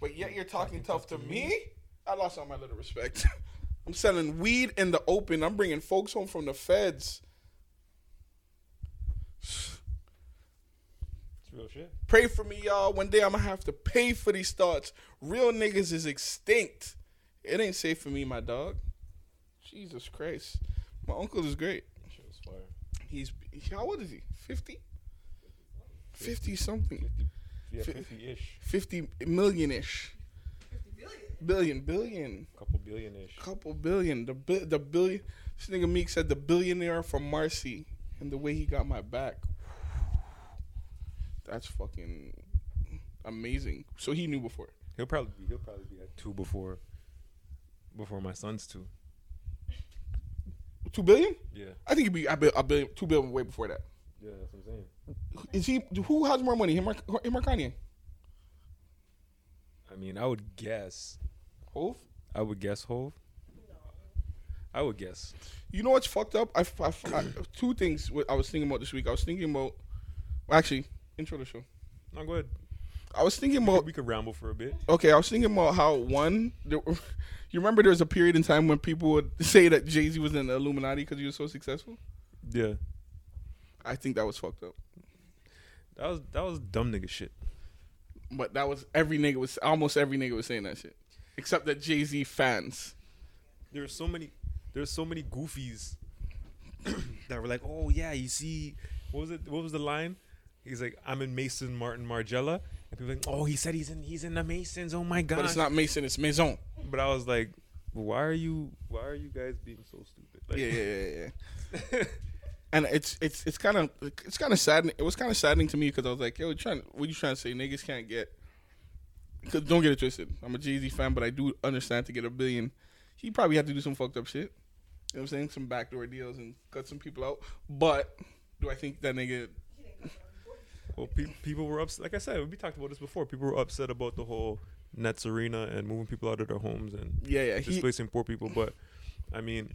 But yet you're talking tough to me. I lost all my little respect. I'm selling weed in the open. I'm bringing folks home from the feds. It's real shit. Pray for me, y'all. One day I'm gonna have to pay for these thoughts. Real niggas is extinct. It ain't safe for me, my dog. Jesus Christ. My uncle is great. Shit was fire. He's how old is he? 50? 50 something. 50, yeah, 50 ish. 50 million ish. 50 billion. Billion, billion. Couple billion ish. Couple billion. The bi- the billion. This nigga Meek said the billionaire from Marcy and the way he got my back. That's fucking amazing. So he knew before. He'll probably be, he'll probably be at two before before my son's two. Two billion? Yeah. I think he'd be a bill- a billion, two billion way before that. Yeah, that's what I'm saying. Is he? Who has more money? Him or, him or Kanye? I mean, I would guess. Hove. I would guess Hove. I would guess. You know what's fucked up? I, I, I two things I was thinking about this week. I was thinking about, well, actually, intro the show. No, go ahead. I was thinking about we could ramble for a bit. okay. I was thinking about how one. There, you remember there was a period in time when people would say that Jay Z was in the Illuminati because he was so successful. Yeah. I think that was fucked up. That was that was dumb nigga shit. But that was every nigga was almost every nigga was saying that shit, except that Jay Z fans. There were so many there's so many goofies that were like, "Oh yeah, you see what was it what was the line? He's like, "I'm in Mason Martin Margiela." And people like, "Oh, he said he's in he's in the Masons. Oh my god." But it's not Mason. It's Maison. But I was like, "Why are you why are you guys being so stupid?" Like, Yeah, yeah, yeah, yeah. and it's it's it's kind of it's kind of sad. It was kind of saddening to me because I was like, "Yo, trying? What you trying to say? Niggas can't get." Cause don't get it twisted. I'm a Jay Z fan, but I do understand to get a billion, he probably had to do some fucked up shit. You know what I'm saying? Some backdoor deals and cut some people out. But do I think that nigga? Well, pe- people were upset. Like I said, we talked about this before. People were upset about the whole Nets arena and moving people out of their homes and Yeah, yeah. He, displacing poor people. But I mean,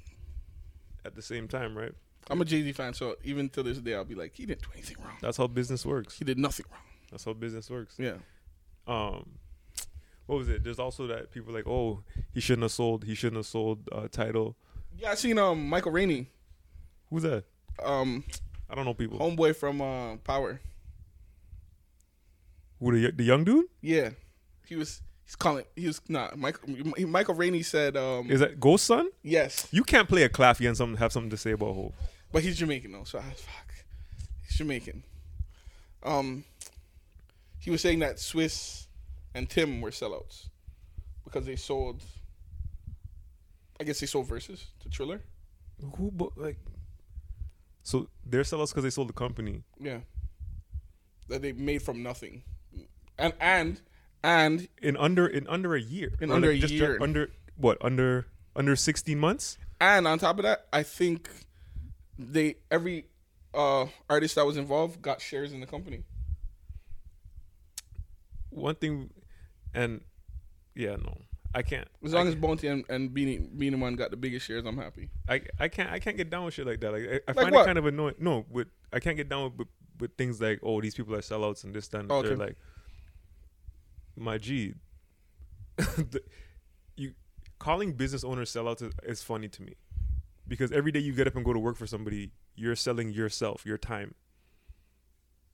at the same time, right? I'm a Jay Z fan, so even to this day, I'll be like, he didn't do anything wrong. That's how business works. He did nothing wrong. That's how business works. Yeah. Um, what was it? There's also that people like, oh, he shouldn't have sold. He shouldn't have sold uh, Tidal. Yeah, I seen um Michael Rainey, Who's that? um I don't know people. homeboy from uh Power. Who the the young dude? Yeah, he was. He's calling. He was not Michael. Michael Rainey said, um, Is that Ghost Son? "Yes, You can't play a Claffy and some have something to say about Hove. But he's Jamaican though. So I fuck, he's Jamaican." Um, he was saying that Swizz and Tim were sellouts because they sold. I guess they sold Verzuz to Triller. Who bu- like? So they're sellouts because they sold the company. Yeah, that they made from nothing, and and and in under in under a year. In under like, a just year. Under what? Under under sixteen months. And on top of that, I think they every uh artist that was involved got shares in the company. One thing, and yeah, no, I can't. As long I, as Bounty and, and Beenie Beenie Man got the biggest shares, I'm happy. I I can't I can't get down with shit like that. Like I, I Like find what? it kind of annoying. No, with I can't get down with, with with things like oh these people are sellouts and this that. And the Okay. third. Like my G, the, you calling business owners sellouts is, is funny to me because every day you get up and go to work for somebody, you're selling yourself, your time.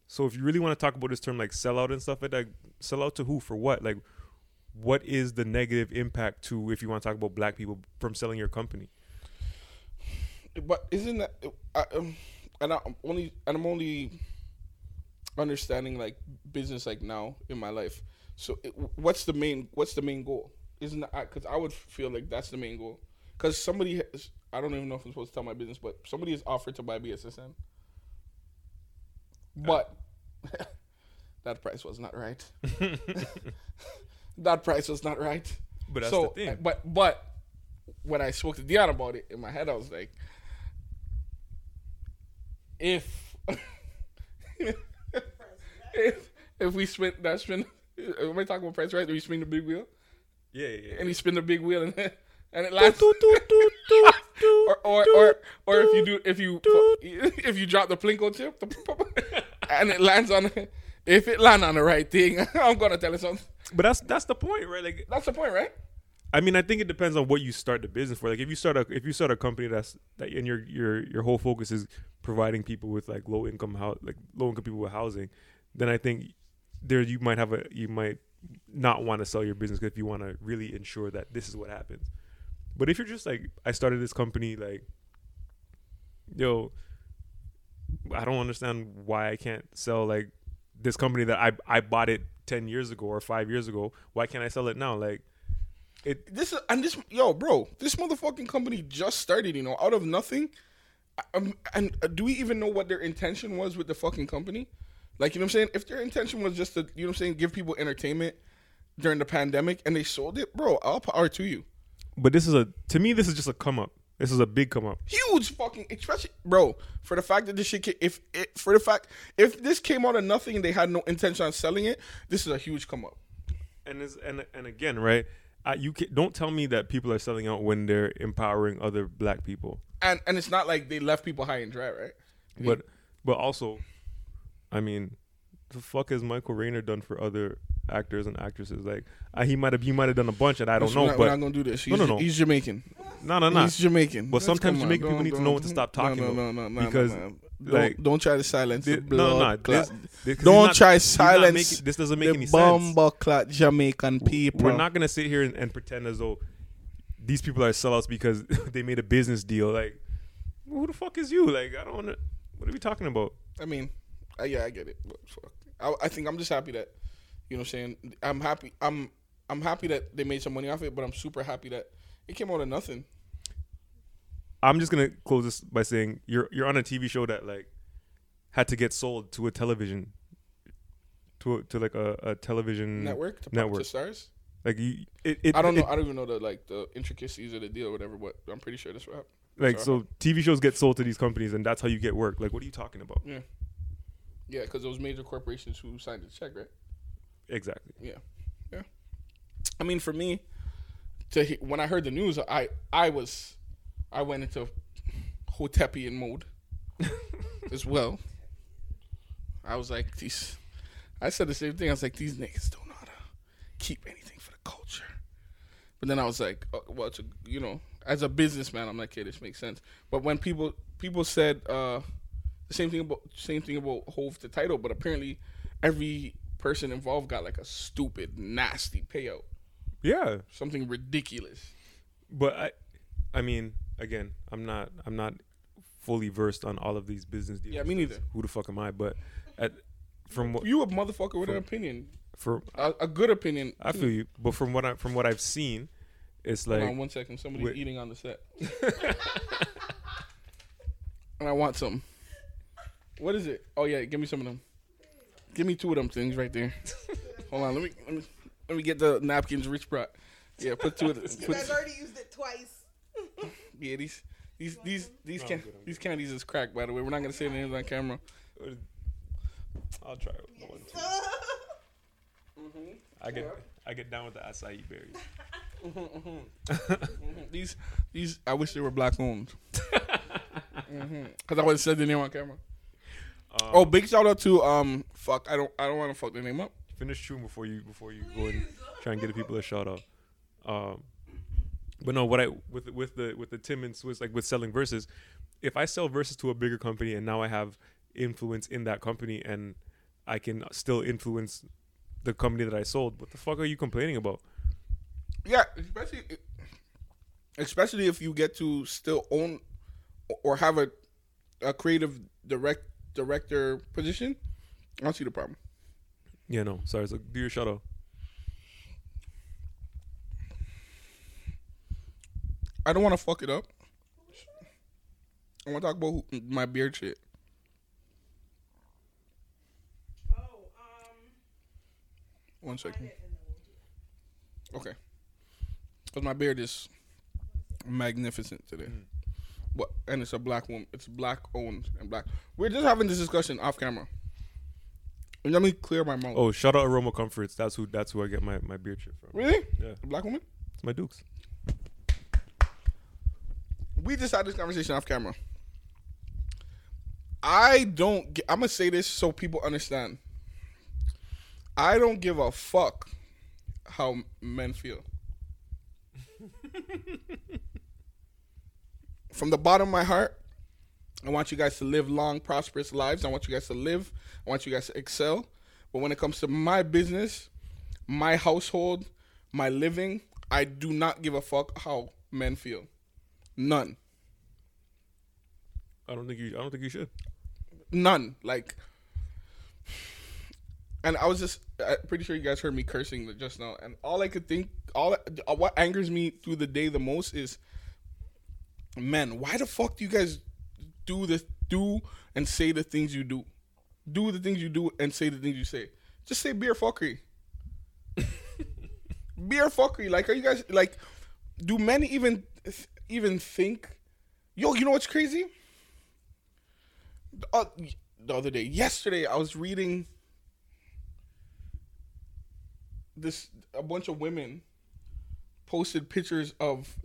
So if you really want to talk about this term like sellout and stuff like that, sell out to who for what? Like, what is the negative impact to if you want to talk about black people from selling your company? But isn't that I, um, and I'm only and I'm only understanding like business like now in my life. So it, what's the main what's the main goal? Isn't that because I would feel like that's the main goal. Because somebody has, I don't even know if I'm supposed to tell my business, but somebody has offered to buy BSSN. But that price was not right. that price was not right. But that's so, the thing. But but when I spoke to Dion about it in my head, I was like, if if if we spin that spin, am I talking about price right? Do we spin the big wheel Yeah, yeah, yeah. and he spin the big wheel and and it lands. or, or, or, or if you do, if you, if you drop the plinko chip, and it lands on, if it land on the right thing, I'm gonna tell you something. But that's that's the point, right? Like, That's the point, right? I mean, I think it depends on what you start the business for. Like, if you start a if you start a company that's that and your your your whole focus is providing people with like low income house like low income people with housing, then I think there you might have a you might not want to sell your business if you want to really ensure that this is what happens. But if you're just like, I started this company, like, yo, I don't understand why I can't sell like this company that I I bought it ten years ago or five years ago. Why can't I sell it now? Like, it This is and this yo, bro. This motherfucking company just started. You know, out of nothing. Um, and uh, do we even know what their intention was with the fucking company? Like, you know what I'm saying? If their intention was just to, you know what I'm saying, give people entertainment during the pandemic and they sold it, bro, all power to you. But this is a to me this is just a come up. This is a big come up. Huge fucking, especially, bro, for the fact that this shit, if it, for the fact, if this came out of nothing and they had no intention on selling it, this is a huge come up. And is and and again, right? Uh, you can, don't tell me that people are selling out when they're empowering other black people. And and it's not like they left people high and dry, right? But but also, I mean, the fuck has Michael Rainey done for other actors and actresses? Like he might have he might have done a bunch that I don't We're know, not, we're not gonna do this. He's, No, no, no. he's Jamaican. no, no, no. He's Jamaican. But Let's- sometimes on, Jamaican people need to know when to stop talking, No, no, no, no, no, Because, no, no. like- don't, don't try to silence the Thi- no, no, blood this, this- Don't not- try silence making- this doesn't make the any sense. bomba clot Jamaican people. We're not gonna sit here and, and pretend as though these people are sellouts because they made a business deal. Like, who the fuck is you? Like, I don't. Wanna, what are we talking about? I mean, yeah, I get it. But fuck. I, I think I'm just happy that, you know, what I'm saying I'm happy. I'm I'm happy that they made some money off it, but I'm super happy that it came out of nothing. I'm just gonna close this by saying you're you're on a TV show that like had to get sold to a television, to a, to like a, a television Network to, network. to stars. Like you, it, it I don't know. it- I don't even know the like the intricacies of the deal or whatever, but I'm pretty sure that's what happened. like so, TV shows get sold to these companies, and that's how you get work. Like, what are you talking about? Yeah, yeah, because those major corporations who signed the check, right? Exactly. Yeah, yeah. I mean, for me, to he- when I heard the news, I I was, I went into Hotepian mode as well. I was like, these. I said the same thing. I was like, these niggas don't know how to keep anything for the culture. But then I was like, oh, well, it's a, you know, as a businessman, I'm like, okay, this makes sense. But when people people said uh, same thing about same thing about Hove the Tidal, but apparently every person involved got like a stupid, nasty payout, Yeah, something ridiculous. but I, I mean, again, I'm not I'm not fully versed on all of these business deals. Yeah, me neither. Who the fuck am I? But at from what You a motherfucker with an opinion, for a, a good opinion. I feel you, but from what I from what I've seen, it's Hold like on one second. Somebody's Wait. eating on the set. and I want some. What is it? Oh yeah, give me some of them. Give me two of them things right there. Hold on, let me let me let me get the napkins Rich brought. Yeah, put two of the You put, guys already used it twice. yeah, these these these these can these candies is crack by the way. We're not gonna say the names on camera. I'll try one. Too. Mm-hmm. I get I get down with the acai berries. Mm-hmm. These these I wish they were black owned. Because mm-hmm. I would have said the name on camera. Um, Oh, big shout out to um fuck I don't I don't want to fuck the name up. finish chewing before you before you go and try and get the people a shout out. Um, but no, what I with with the with the Tim and Swizz like with selling Verzuz, if I sell Verzuz to a bigger company and now I have influence in that company and I can still influence the company that I sold, what the fuck are you complaining about? Yeah, especially especially if you get to still own or have a a creative direct director position. I don't see the problem. Yeah, no, sorry. So do your shout out. I don't want to fuck it up. I want to talk about who, my beard shit. Oh, um, One second. Okay. Because my beard is magnificent today. What? And it's a black woman. It's black owned and black. We're just having this discussion off camera. And let me clear my mouth. Oh, shout out Aroma Comforts. That's who. That's who I get my my beard shit from. Really? Yeah, A black woman? it's my Dukes. we just had this conversation off camera. I don't. gi- I'm gonna say this so people understand. I don't give a fuck how men feel. From the bottom of my heart, I want you guys to live long, prosperous lives. I want you guys to live. I want you guys to excel. But when it comes to my business, my household, my living, I do not give a fuck how men feel. None. I don't think you. I don't think you should. None. Like, and I was just I'm pretty sure you guys heard me cursing just now, and all I could think, all what angers me through the day the most is, men. Why the fuck do you guys do this, do and say the things you do, do the things you do and say the things you say? Just say beer fuckery. beer fuckery. Like, are you guys like? Do men even even think? Yo, you know what's crazy? uh, the other day, yesterday, I was reading this. A bunch of women posted pictures of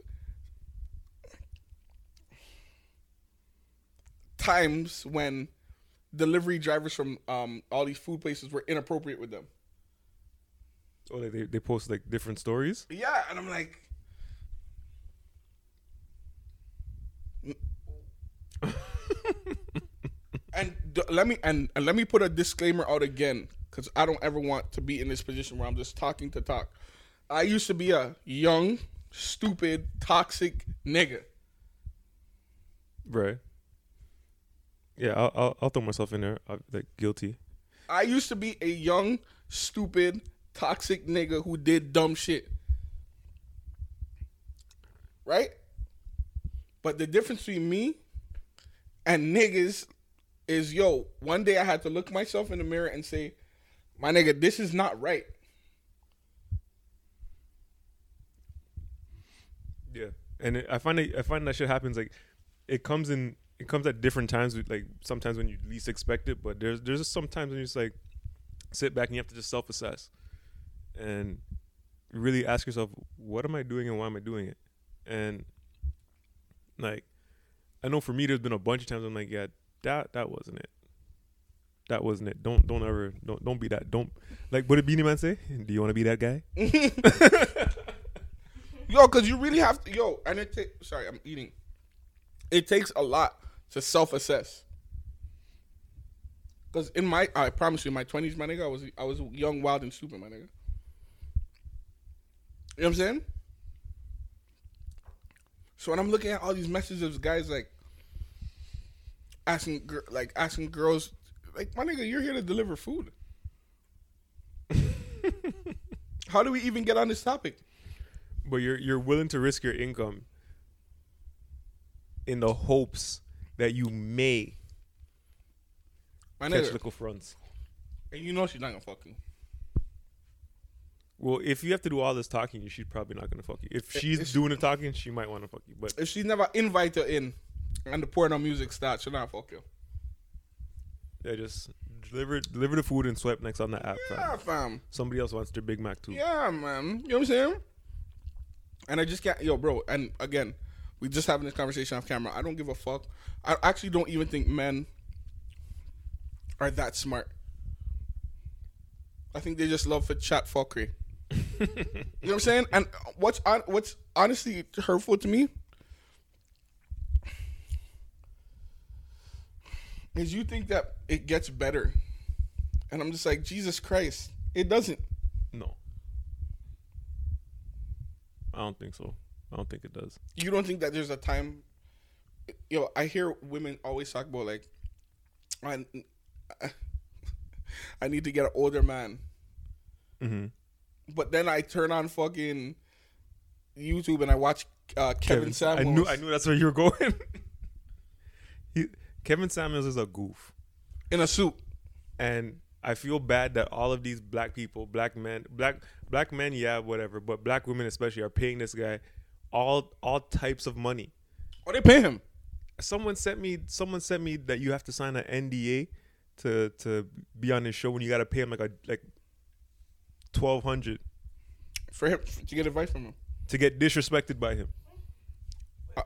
times when delivery drivers from um, all these food places were inappropriate with them. Oh, like they they post like different stories. Yeah, and I'm like, and d- let me and, and let me put a disclaimer out again because I don't ever want to be in this position where I'm just talking to talk. I used to be a young, stupid, toxic nigga. Right. Yeah, I'll I'll, I'll throw myself in there. i like guilty. I used to be a young, stupid, toxic nigga who did dumb shit. Right? But the difference between me and niggas is yo, one day I had to look myself in the mirror and say, my nigga, this is not right. Yeah, and it, I find it, I find that shit happens like it comes in it comes at different times. Like sometimes when you least expect it, but there's there's just sometimes when you just like sit back and you have to just self assess and really ask yourself, what am I doing and why am I doing it? And like I know for me, there's been a bunch of times I'm like, yeah, that that wasn't it. That wasn't it. Don't don't ever don't don't be that. Don't like what did Beenie Man say? Do you want to be that guy? Yo, cause you really have to yo, and it ta- sorry, I'm eating. It takes a lot to self assess. Cause in my I promise you, in my twenties, my nigga, I was I was young, wild, and stupid, my nigga. You know what I'm saying? So when I'm looking at all these messages of guys like asking like asking girls like my nigga, you're here to deliver food. How do we even get on this topic? but you're you're willing to risk your income in the hopes that you may My catch nigga, little fronts. and you know she's not gonna fuck you. Well, if you have to do all this talking, she's probably not gonna fuck you. If she's it's- doing the talking, she might want to fuck you. But If she's never invite her in and the porno music starts, she'll not fuck you. yeah, just deliver deliver the food and swipe next on the app. Yeah, fam. Fam. Somebody else wants their Big Mac too. Yeah, man. You know what I'm saying? And I just can't, yo, bro. And again, we just having this conversation off camera. I don't give a fuck. I actually don't even think men are that smart. I think they just love for chat fuckery. you know what I'm saying? And what's on, what's honestly hurtful to me is you think that it gets better, and I'm just like Jesus Christ, it doesn't. No, I don't think so. I don't think it does. you don't think that there's a time yo i hear women always talk about like i, I need to get an older man Mm-hmm. but then i turn on fucking youtube and i watch uh, kevin, samuels I knew I knew that's where you were going. he, Kevin Samuels is a goof. in a suit and I feel bad that all of these black people, black men, black black men, yeah, whatever, but black women especially are paying this guy all all types of money. or they pay him Someone sent me someone sent me that you have to sign an NDA to to be on this show when you got to pay him like a like twelve hundred for him to get advice from him to get disrespected by him. Uh,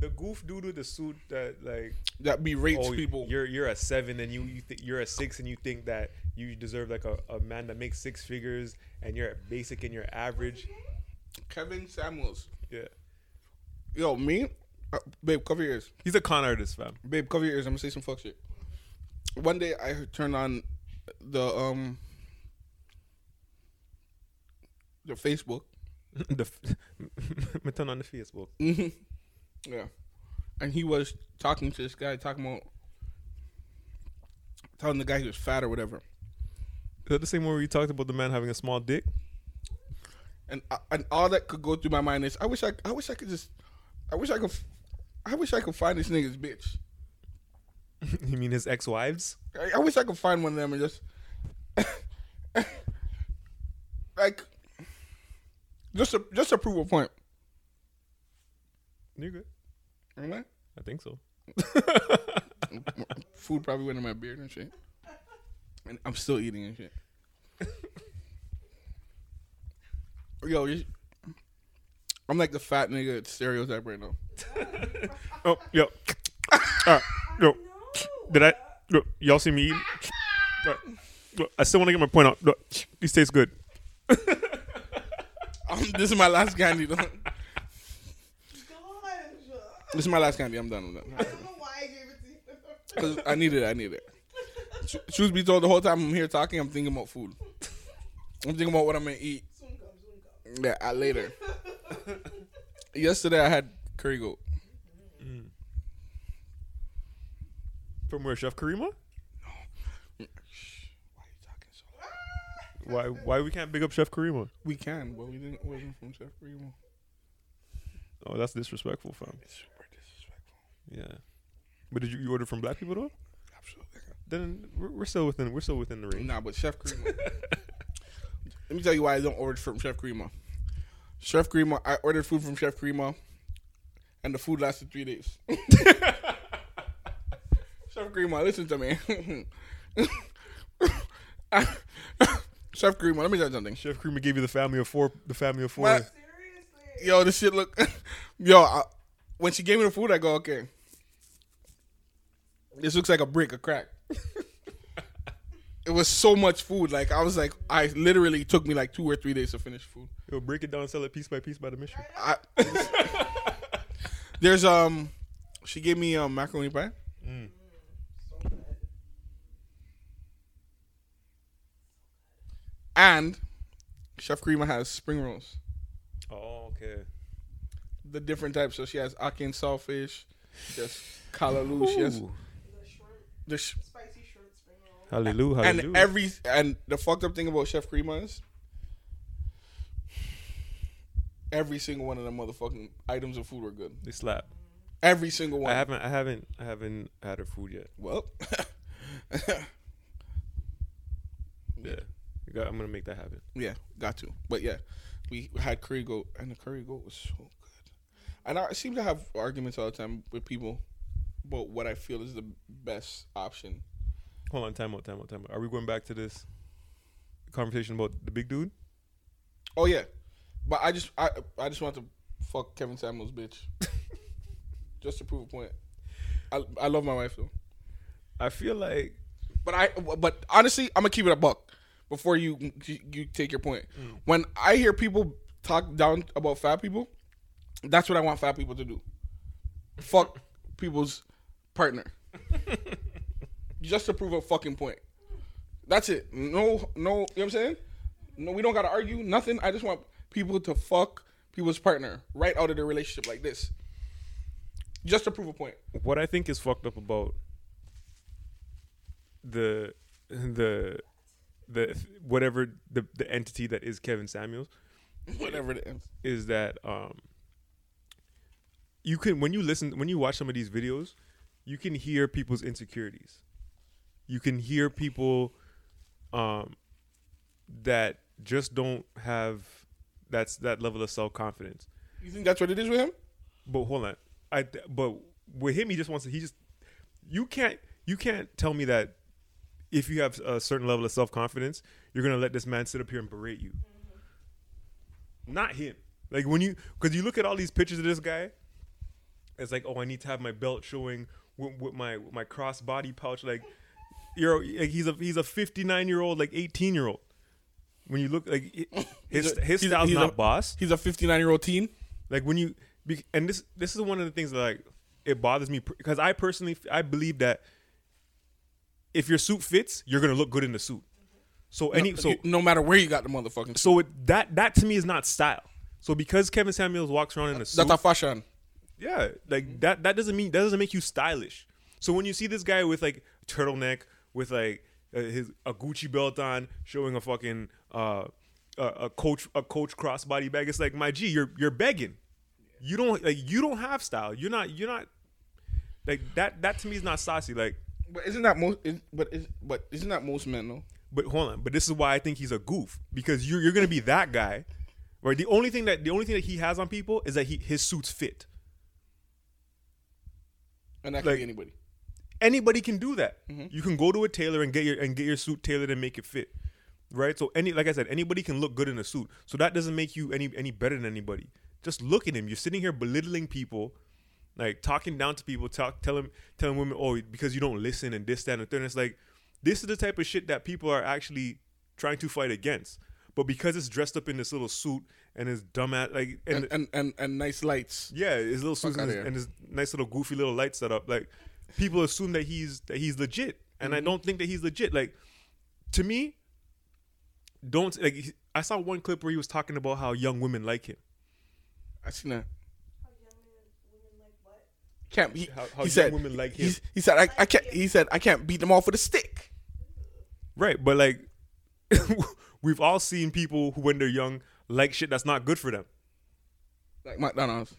the goof dude with the suit that like that berates oh, people You're you're a seven and you you think you're a six and you think that you deserve like a, a man that makes six figures and you're basic and you're average. Kevin Samuels. Yeah. Yo, me, uh, babe, cover your ears. He's a con artist, fam. Babe, cover your ears. I'm gonna say some fuck shit. One day I turned on the um the Facebook. the f- me turn on the Facebook. Yeah. And he was talking to this guy, talking about telling the guy he was fat or whatever. Is that the same one where you talked about the man having a small dick? And uh, and all that could go through my mind is I wish I I wish I could just I wish I could I wish I could find this nigga's bitch. you mean his ex-wives? I, I wish I could find one of them and just like just to just to prove a point. You're good. Am I? I think so. Food probably went in my beard and shit. And I'm still eating and shit. Yo, you, I'm like the fat nigga stereotype right now. Oh, yo. Uh, yo. Did I? Look, y'all see me eating? Look, look, I still want to get my point out. Look, these taste good. Um, this is my last candy. Though. Gosh. This is my last candy. I'm done. I'm I don't know why I gave it to you. 'Cause I need it. I need it. Tr- Truth be told, the whole time I'm here talking, I'm thinking about food. I'm thinking about what I'm gonna eat. soon come, soon come. Yeah, uh, later. Yesterday I had curry goat. From where, Chef Karima? No. Why are you talking so loud? Why? Why we can't big up Chef Karima? We can, but we didn't. Wasn't from Chef Primo. Oh, that's disrespectful, fam. It's super disrespectful. Yeah. But did you, you order from black people though? Absolutely. Then we're, we're still within we're still within the range. Nah, but Chef Crema. Let me tell you why I don't order from Chef Crema. Chef Crema, I ordered food from Chef Crema, and the food lasted three days. Chef Crema, listen to me. Chef Crema, let me tell you something. Chef Karima gave you the family of four. The family of four. Seriously. Yo, this shit look. Yo, I, when she gave me the food, I go, okay. This looks like a brick of crack. It was so much food. Like I was like, I literally took me like two or three days to finish food. Yo, break it down, sell it piece by piece by the mission. I, there's um, she gave me um macaroni pie. And Chef Krima has spring rolls, Oh, okay. the different types. So she has ackee saltfish, just callaloo. She has Ooh. The sh- Hallelujah. and every and the fucked up thing about Chef Krima is every single one of the motherfucking items of food were good. they slap. Every single one. I haven't. I haven't. I haven't had her food yet. well, Yeah. You got- I'm gonna make that happen. yeah, got to. But yeah, we had curry goat, and the curry goat was so good. And I seem to have arguments all the time with people about what I feel is the best option. Hold on. Time out. Time out. Time out. Are we going back to this conversation about the big dude? Oh yeah, but I just I I just want to fuck Kevin Samuels bitch, just to prove a point. I I love my wife though, I feel like but I but honestly I'm gonna keep it a buck before you you take your point. Mm. When I hear people talk down about fat people, that's what I want fat people to do. Fuck people's partner, just to prove a fucking point. That's it. No, no, you know what I'm saying? No, we don't gotta argue, nothing. I just want people to fuck people's partner right out of their relationship like this. Just to prove a point. what I think is fucked up about the the the whatever the the entity that is Kevin Samuels Whatever it is. is that um you can when you listen when you watch some of these videos you can hear people's insecurities you can hear people um that just don't have that's that level of self-confidence. You think that's what it is with him? but hold on. I but with him he just wants to he just you can't you can't tell me that if you have a certain level of self-confidence you're gonna let this man sit up here and berate you. Not him. Like when you because you look at all these pictures of this guy it's like oh i need to have my belt showing with, with my with my cross body pouch. Like you're like he's a he's a 59 year old like 18 year old. When you look like his a- his style's he's a- not boss. He's a 59 year old teen. Like when you and this this is one of the things that like it bothers me because I personally I believe that if your suit fits, you're gonna look good in the suit. So any so no matter where you got the motherfucking. so it, that that to me is not style. So because Kevin Samuels walks around in a suit, that's a fashion. yeah, like that that doesn't mean that doesn't make you stylish. So when you see this guy with like turtleneck with like uh, his a Gucci belt on, showing a fucking uh, a, a coach a coach crossbody bag, it's like my G, you're you're begging. You don't like you don't have style. You're not you're not like that. That to me is not saucy. Like, But isn't that most? Is, but is, but isn't that most men though? but hold on. But this is why I think he's a goof because you're you're gonna be that guy. Right. The only thing that the only thing that he has on people is that he his suits fit. And that can Like- be anybody. Anybody can do that. Mm-hmm. You can go to a tailor and get your and get your suit tailored and make it fit. Right? So any like I said, anybody can look good in a suit. So that doesn't make you any any better than anybody. Just look at him. You're sitting here belittling people, like talking down to people, talk telling telling women, oh, because you don't listen and this, that, and the third. And it's like this is the type of shit that people are actually trying to fight against. But because it's dressed up in this little suit and his dumb ass like and, And and, and and nice lights. yeah, his little suit and his, and his nice little goofy little light setup. Like people assume that he's that he's legit, and Mm-hmm. I don't think that he's legit. Like to me, don't like. he- I saw one clip where he was talking about how young women like him. I seen that. How young women, women like what? Can't he, How- how he young said women like him. he's- He said I, I can't. He said I can't beat them off with a stick. Right, but like we've all seen people who, when they're young, like shit that's not good for them. Like McDonald's,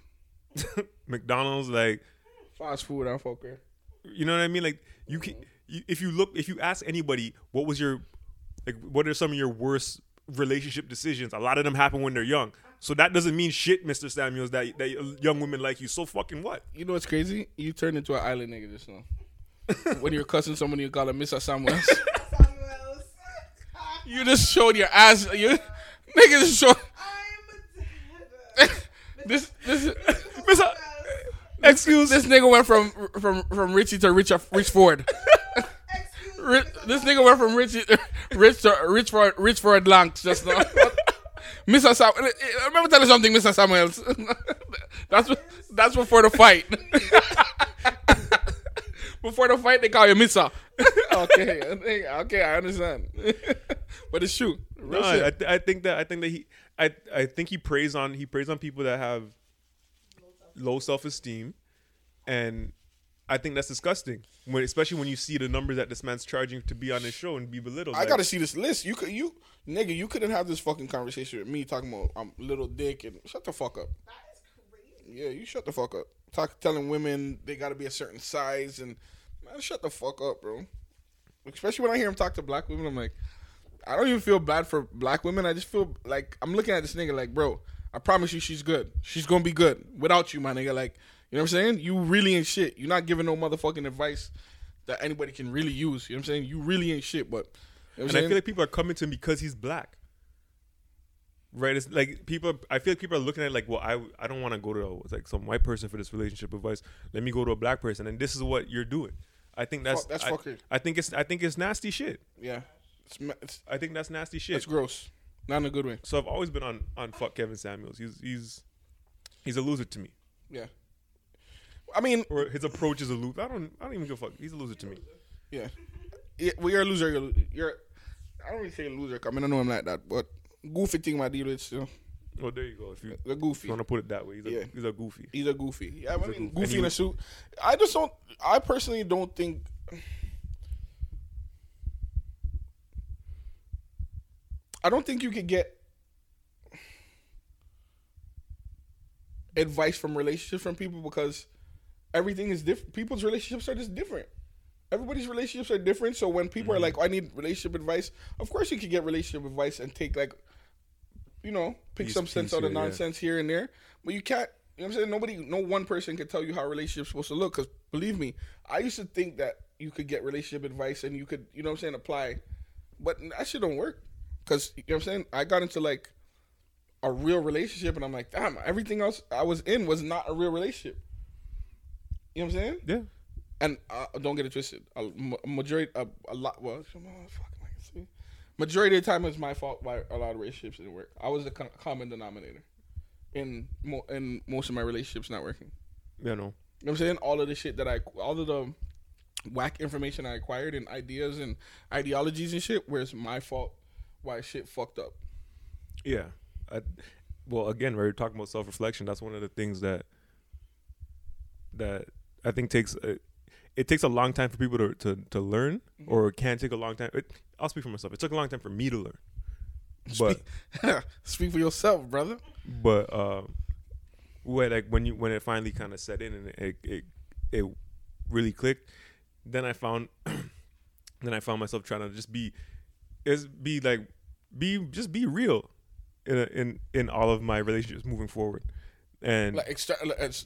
McDonald's, like fast food. I fuck with. You know what I mean. Like you can, you, if you look, if you ask anybody, what was your, like, what are some of your worst relationship decisions? A lot of them happen when they're young. So that doesn't mean shit, Mister Samuels. That that young women like you. So fucking what? You know what's crazy? You turned into an island nigga just now. when you're cussing someone, you call him Mr. Samuels. Samuels. you just showed your ass. You nigga just showed. I'm dead. this this Mister, excuse. this nigga went from from from Richie to Rich Rich Ford. Excuse this nigga went from Richie Rich to Rich Ford Rich Ford Lanks just now. Mr. Sam, eh, eh, remember telling something, Mr. Samuels. that's what, that's before the fight. before the fight, they call you Mr. okay, okay, I understand. but it's true. No. I, th- I think that I think that he I I think he preys on he preys on people that have low self esteem, and I think that's disgusting. When especially when you see the numbers that this man's charging to be on his show and be belittled. I Like, gotta see this list. You could, you nigga, you couldn't have this fucking conversation with me talking about I'm little dick and shut the fuck up. That is crazy. Yeah, you shut the fuck up. Talk telling women they gotta be a certain size and man, shut the fuck up, bro. Especially when I hear him talk to black women, I'm like, I don't even feel bad for black women. I just feel like I'm looking at this nigga like, bro, I promise you she's good. She's gonna be good without you, my nigga. Like, you know what I'm saying? You really ain't shit. You're not giving no motherfucking advice that anybody can really use. You know what I'm saying? You really ain't shit, but you know and I feel like people are coming to him because he's black. Right, it's like people. I feel like people are looking at it like, well, I I don't want to go to like some white person for this relationship advice. Let me go to a black person, and this is what you're doing. I think that's Fuck- that's I, fuckery. I think it's I think it's nasty shit. yeah, it's, it's I think that's nasty shit. it's gross. Not in a good way. So I've always been on on fuck Kevin Samuels. He's he's he's a loser to me. Yeah. I mean, Or his approach is a loser. I don't I don't even give a fuck. He's a loser to me. yeah. yeah well, you're a loser. You're, you're I don't really say loser. I mean, I know I'm like that, but goofy thing my deal with still. Oh, there you go. If you The goofy. want to put it that way, he's a, Yeah. he's a goofy. He's a goofy. Yeah, I mean, goof- goofy in a suit. I just don't. I personally don't think. I don't think you could get advice from relationships from people because everything is different. People's relationships are just different. Everybody's relationships are different. So when people are like, oh, "I need relationship advice," of course you could get relationship advice and take like, you know, pick Piece- some sense out of here, yeah. nonsense here and there. But you can't. You know what I'm saying? Nobody, no one person can tell you how a relationship's supposed to look. Because believe me, I used to think that you could get relationship advice and you could, you know what I'm saying, apply. But that shit don't work. Because, you know what I'm saying? I got into like a real relationship and I'm like, damn, everything else I was in was not a real relationship. You know what I'm saying? Yeah. and uh, don't get it twisted. A, majority, a, a lot. Well, I gonna majority of the time, it's my fault why a lot of relationships didn't work. I was the co- common denominator in mo- in most of my relationships not working. Yeah, no. You know what I'm saying? All of the shit that I, all of the whack information I acquired and ideas and ideologies and shit, where it's my fault why shit fucked up. yeah. I, well, again, we're talking about self reflection. That's one of the things that that I think takes a, it takes a long time for people to to, to learn, or it can take a long time. It, I'll speak for myself. It took a long time for me to learn, but Speak for yourself, brother. but um, when like when you when it finally kind of set in and it it it really clicked, then I found then I found myself trying to just be is be like be just be real in a, in in all of my relationships moving forward, and Like, extra,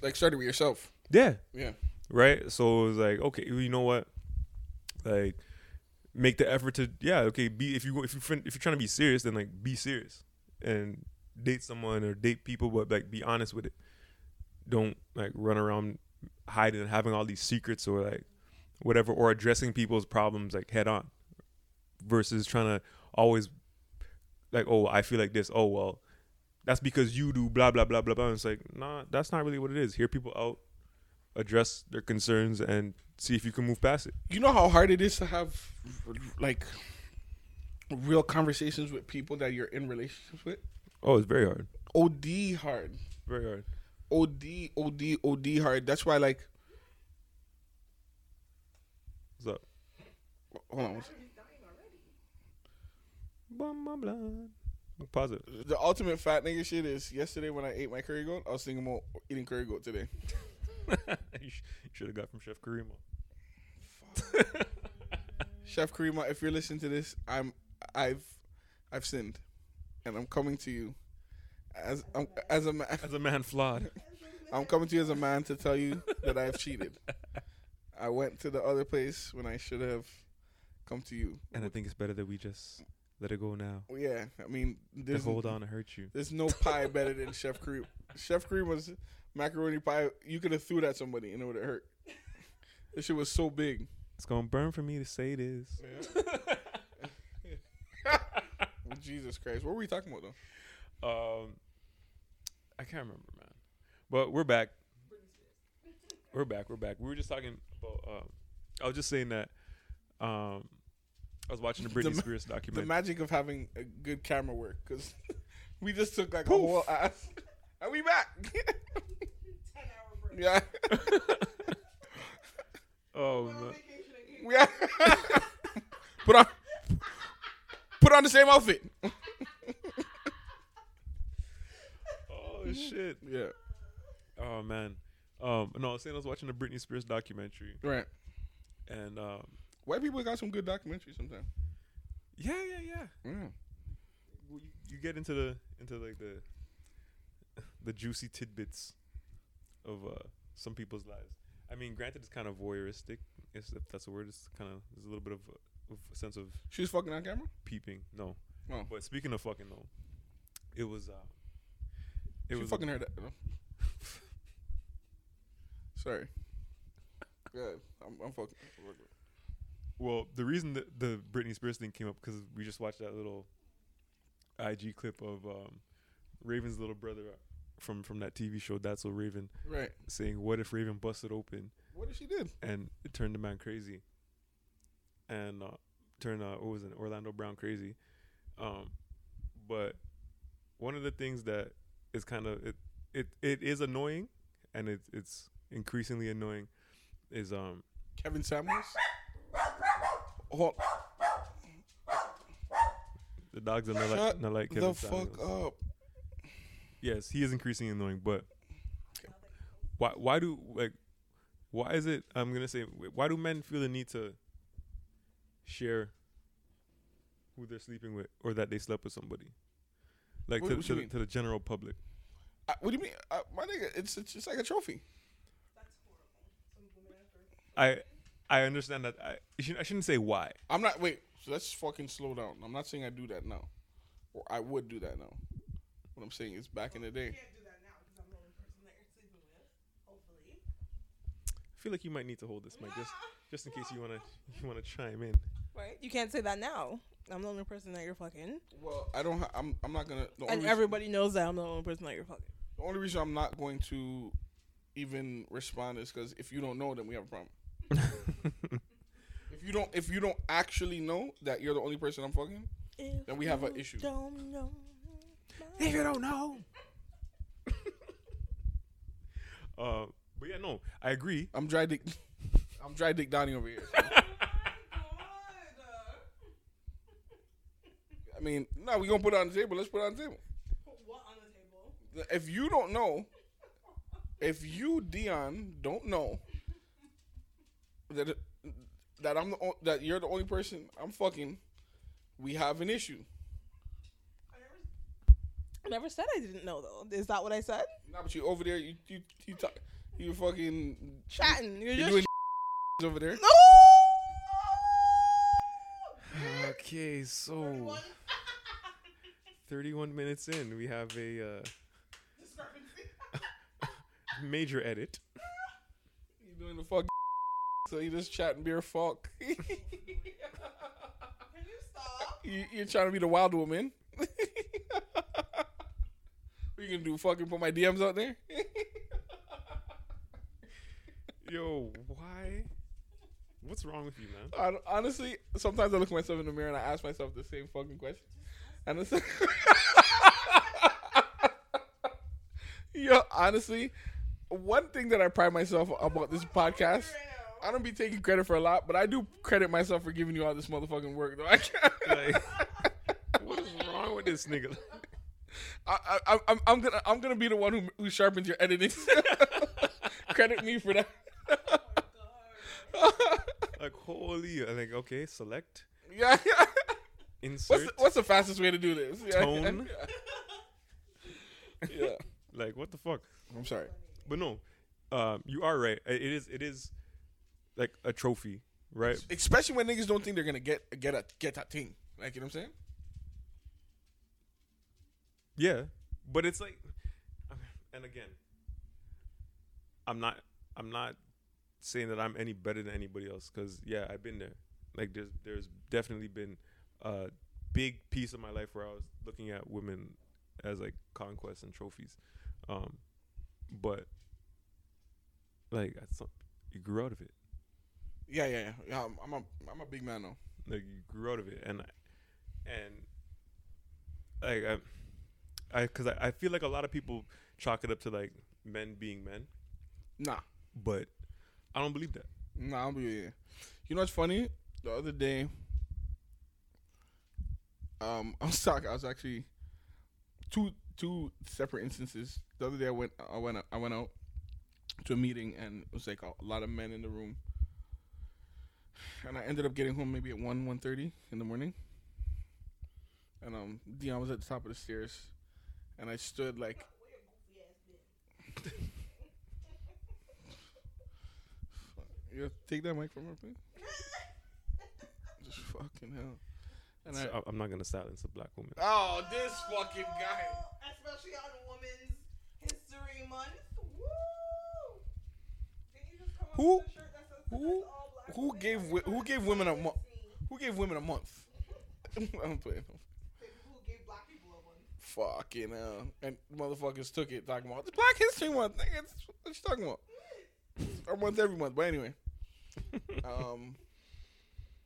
like, started with yourself. yeah, Yeah. right. So it was like okay, you know what, like make the effort to yeah okay be if you if you if you're trying to be serious then like be serious and date someone or date people but like be honest with it don't like run around hiding and having all these secrets or like whatever or addressing people's problems like head on versus trying to always like oh i feel like this oh well that's because you do blah blah blah blah blah and it's like nah that's not really what it is hear people out address their concerns and see if you can move past it You know how hard it is to have like real conversations with people that you're in relationships with. oh it's very hard OD hard. very hard OD, OD, OD hard. That's why, like, what's up hold on. Bum, pause it The ultimate fat nigga shit is yesterday when I ate my curry goat, I was thinking about eating curry goat today. you should have got from chef karima Chef Karima, if you're listening to this, I'm I've I've sinned, and I'm coming to you as I'm, as a man. as a man flawed I'm coming to you as a man to tell you that I've cheated. I went to the other place when I should have come to you. and i think it's better that we just let it go now Well, yeah, I mean, to hold on to hurt you there's no pie better than Chef Kareem. Chef Kareem was macaroni pie. You could have threw that at somebody and it would have hurt. This shit was so big. it's gonna burn for me to say this Jesus Christ, what were we talking about though? Um, I can't remember, man. But we're back. We're back. We're back. We were just talking about. Um, I was just saying that. Um, I was watching the Britney ma- Spears documentary. The magic of having a good camera work because we just took like Poof. a whole ass and we back. 10 hour break. yeah, oh Went on man. vacation and came yeah. put on, put on the same outfit. Oh shit. Yeah, Oh man. Um, no, I was saying I was watching the Britney Spears documentary, right. and um, White people got some good documentaries sometimes. yeah, yeah, yeah. Yeah. Well, you, you get into the into like the the juicy tidbits of uh, some people's lives. I mean, granted, it's kind of voyeuristic, if if that's a word. It's kind of there's a little bit of a, of a sense of She was fucking on camera. peeping. No, Oh. but speaking of fucking though, it was uh, it she was fucking heard that. though. Sorry. Good. I'm, I'm fucking. Well. The reason that the Britney Spears thing came up because we just watched that little IG clip of um, Raven's little brother from from that TV show. That's so Raven Right. saying, "What if Raven busted open?" What did she did? and it turned the man crazy, and uh, turned uh, what was it, Orlando Brown crazy. Um, but one of the things that is kind of it, it it is annoying, and it's it's increasingly annoying, is um Kevin Samuels. Hold the dogs are not like not like Kevin the Samuels. fuck up. Yes, he is increasingly annoying, but why why do like why is it I'm gonna say why do men feel the need to share who they're sleeping with or that they slept with somebody? Like What- to, what to, the, to the general public. Uh, what do you mean, uh, my nigga? It's it's just like a trophy. That's horrible. I I understand that I I shouldn't, I shouldn't say why. I'm not. Wait. So let's fucking slow down. I'm not saying I do that now, or I would do that now. What I'm saying is, back in the day. You can't do that now because I'm the only person that you're sleeping with. Hopefully. I feel like you might need to hold this mic just just in case you wanna you wanna chime in. Right? You can't say that now. I'm the only person that you're fucking, Well, I don't. Ha- I'm. I'm not gonna. The only, and reason, everybody knows that I'm the only person that you're fucking. the only reason I'm not going to even respond is because if you don't know, then we have a problem. If you don't, if you don't actually know that you're the only person I'm fucking, If Then we have an issue. Don't know. If you don't know. uh, but yeah, no, I agree. I'm dry dick. I'm dry dick Donnie over here. I mean, no, we gonna put it on the table. Let's put it on the table. What on the table? If you don't know, if you Dion don't know that that I'm the o- that you're the only person I'm fucking, we have an issue. I never, said I didn't know though. Is that what I said? Nah, but you over there, you you you talk, you fucking Chatting. You're you just doing over there. no. Okay, so 31 minutes in, we have a uh, major edit. You doing the fuck? So you just chatting beer fuck. Can you stop? you, you're trying to be the wild woman. what you gonna do? Fucking put my DMs out there? Yo, why? What's wrong with you, man? Hon- Honestly, sometimes I look at myself in the mirror and I ask myself the same fucking question. And it's Yo, honestly, one thing that I pride myself about this podcast, I don't be taking credit for a lot, but I do credit myself for giving you all this motherfucking work. Though I can't. Like, what is wrong with this nigga? I, I, I'm, I'm gonna, I'm gonna be the one who, who sharpens your editing. credit me for that. Like, holy, like, okay, select, yeah. insert, What's the, what's the fastest way to do this? Yeah. Tone. yeah. like, what the fuck? I'm sorry. But no, um, you are right. It is, it is like a trophy, right? Especially when niggas don't think they're gonna get get a get that thing. Like you know what I'm saying? Yeah, but it's like, and again, I'm not, I'm not saying that I'm any better than anybody else because yeah, I've been there. Like there's, there's definitely been a big piece of my life where I was looking at women as like conquests and trophies, um, but like some, you grew out of it. Yeah, yeah, yeah. I'm, I'm a I'm a big man though. like you grew out of it and and like I I because I, I feel like a lot of people chalk it up to like men being men Nah, but I don't believe that nah. I'll be. Yeah. You know what's funny? The other day, um, I was talking. I was actually two two separate instances. The other day, I went I went I went out to a meeting and it was like a, a lot of men in the room, and I ended up getting home maybe at one one thirty in the morning. And um, Dion was at the top of the stairs, and I stood like. You take that mic from her, please. Just fucking hell. And I, so I, I'm not gonna silence a black woman oh, this fucking guy. Especially on Women's History Month. Woo! Can you just come up Who- with a shirt that says who- all black who gave who gave women a month? Who gave women a month? I'm playing. Who gave black people a month? Fucking hell. And motherfuckers took it talking about it's Black History Month. Nigga, it's, what you talking about? Our month every month. But anyway. um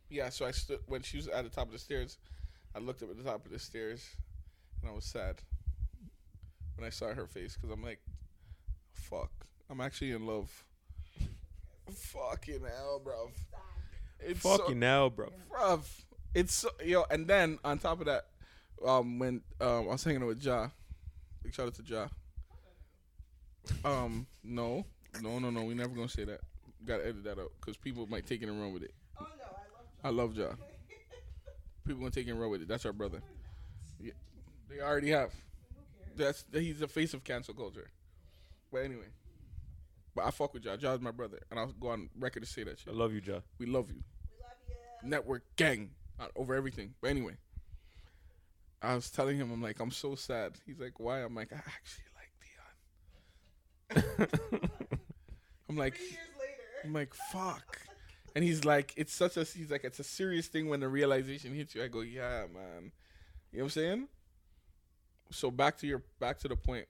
Yeah, so I stood when she was at the top of the stairs, I looked up at the top of the stairs and I was sad when I saw her face because I'm like, fuck. I'm actually in love. Fucking hell, bro. It's so- fucking now bro bruv. It's so, yo, and then on top of that, um, when um I was hanging out with Ja, big shout out to Ja. Um, no, no, no, no, we never gonna say that. Gotta edit that out because people might take it and run with it. Oh no, I love I love Ja. People gonna take it and run with it. That's our brother. Yeah, they already have. That's he's the face of cancel culture. But anyway, but I fuck with Ja. Ja's my brother, and I'll go on record to say that I love you Ja We love you We love you. network gang uh, over everything. But anyway, I was telling him, I'm like, I'm so sad. He's like, why? I'm like, I actually like Dion. I'm like, Three years later. I'm like, fuck. And he's like, it's such a he's like, it's a serious thing when the realization hits you. I go, yeah, man. You know what I'm saying? So back to your back to the point.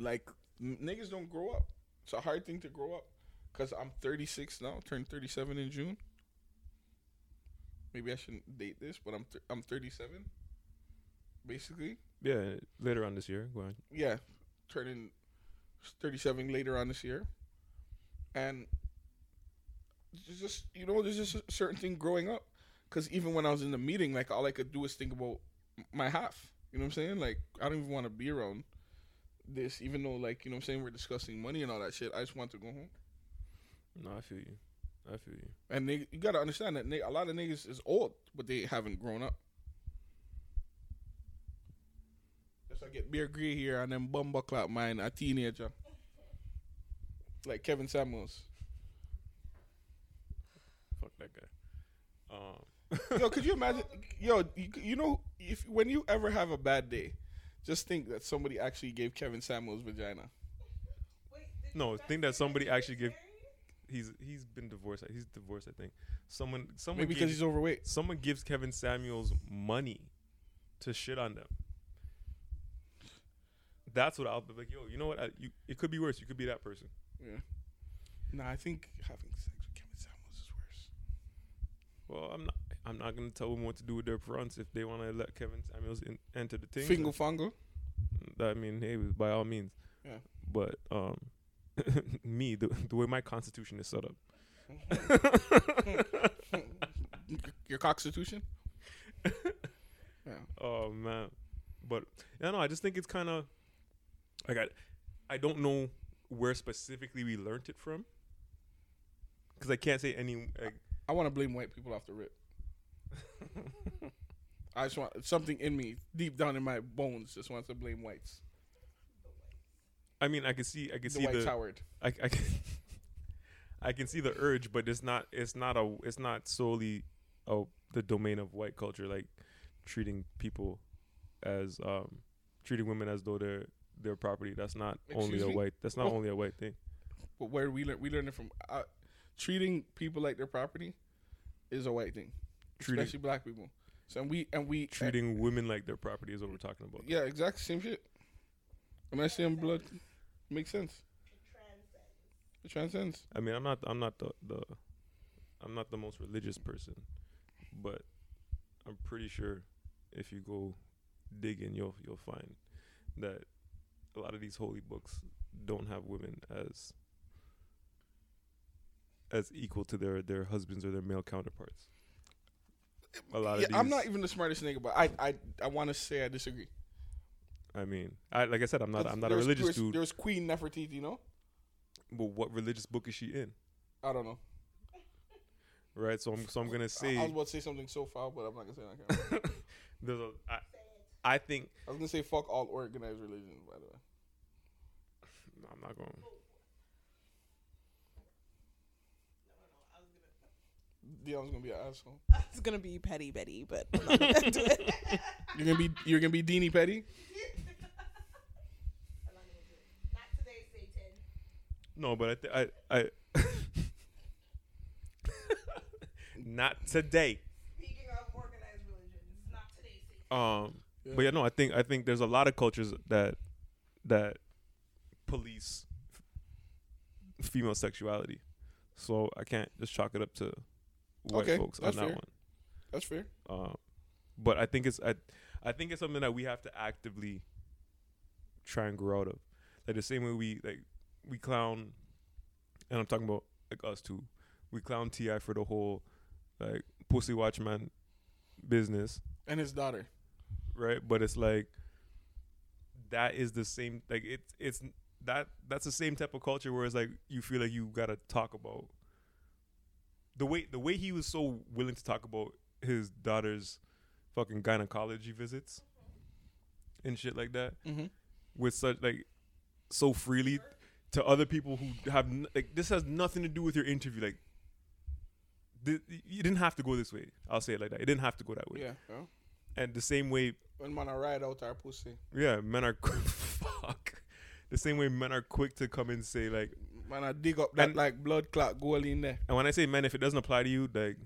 Like n- niggas don't grow up. It's a hard thing to grow up. Cause I'm 36 now, turned 37 in June. Maybe I shouldn't date this, but I'm th- I'm 37. Basically, Yeah, later on this year. Go on. yeah, turning 37 later on this year. And just, you know, there's just a certain thing growing up. Because even when I was in the meeting, like, all I could do was think about my half. You know what I'm saying? Like, I don't even want to be around this, even though, like, you know what I'm saying, we're discussing money and all that shit. I just want to go home. No, I feel you. I feel you. And they, you got to understand that ni- a lot of niggas is old, but they haven't grown up. Just I get beer gray here and then bumble clap mine, a teenager. Like Kevin Samuels. Fuck that guy. Um, Yo, could you imagine? Yo, you, you know, if when you ever have a bad day, just think that somebody actually gave Kevin Samuels vagina. Wait, No, think that somebody actually give- married? he's he's been divorced. He's divorced, I think. Someone someone Maybe because he's overweight. someone gives Kevin Samuels money to shit on them. That's what I'll be like. Yo, you know what? I, you, it could be worse. You could be that person. Yeah. Nah, I think having sex with Kevin Samuels is worse. Well, I'm not. I'm not gonna tell them what to do with their fronts if they want to let Kevin Samuels in, enter the thing. Fingo fango. I mean, hey, by all means. Yeah. But um, me, the the way my constitution is set up, Your constitution. yeah. Oh man, but yeah, no, I just think it's kind of like I, I don't know where specifically we learned it from, because I can't say any. Like, I want to blame white people off the rip. I just want something in me, deep down in my bones, just wants to blame whites. I mean, I can see, I can The see the, Howard. I, I can, I can see the urge, but it's not, it's not a, it's not solely, oh, the domain of white culture, like treating people as, um, treating women as though they're their property. That's not only Excuse a me? white. That's not Oh. only a white thing. But where we learn, we learn it from uh, treating people like their property is a white thing, Treating especially black people. So and we and we treating women like their property is what we're talking about. yeah, exactly same shit. Am I saying blood makes sense? It transcends. I mean, I'm not I'm not the the I'm not the most religious person, but I'm pretty sure if you go digging, you'll you'll find that a lot of these holy books don't have women as as equal to their their husbands or their male counterparts. A lot Yeah, of I'm not even the smartest nigga, but I I I want to say I disagree. I mean, I like I said, I'm not I'm not a religious there's, dude. There's Queen Nefertiti, you know? But what religious book is she in? I don't know. Right. So I'm so I'm gonna say I was about to say something so foul, but I'm not gonna say that. there's a I, I think I was gonna say fuck all organized religions, by the way. no, I'm not going. Dion's gonna be an asshole. It's gonna be petty Betty, but I'm not gonna do it. You're gonna be you're gonna be Deanie Petty. Not today, Satan. No, but I th- I I not today. Speaking of organized religions, not today, Satan. Um, Yeah. but yeah, no, I think I think there's a lot of cultures that that police f- female sexuality, so I can't just chalk it up to white Okay, folks on that's that fair. one. That's fair. Um, but I think it's I, I think it's something that we have to actively try and grow out of. Like the same way we like we clown, and I'm talking about like us too. We clown T.I. for the whole like pussy watchman business, And his daughter. right? But it's like that is the same. Like it's it's that that's the same type of culture where it's like you feel like you gotta talk about the way the way he was so willing to talk about his daughter's fucking gynecology visits and shit like that Mm-hmm. with such like so freely to other people who have n- like this has nothing to do with your interview like th- you didn't have to go this way i'll say it like that it didn't have to go that way Yeah. yeah. and the same way When man are ride out our pussy. yeah men are fuck the same way men are quick to come and say like Man, I dig up that And- like blood clot goal in there. And when I say men, if it doesn't apply to you, like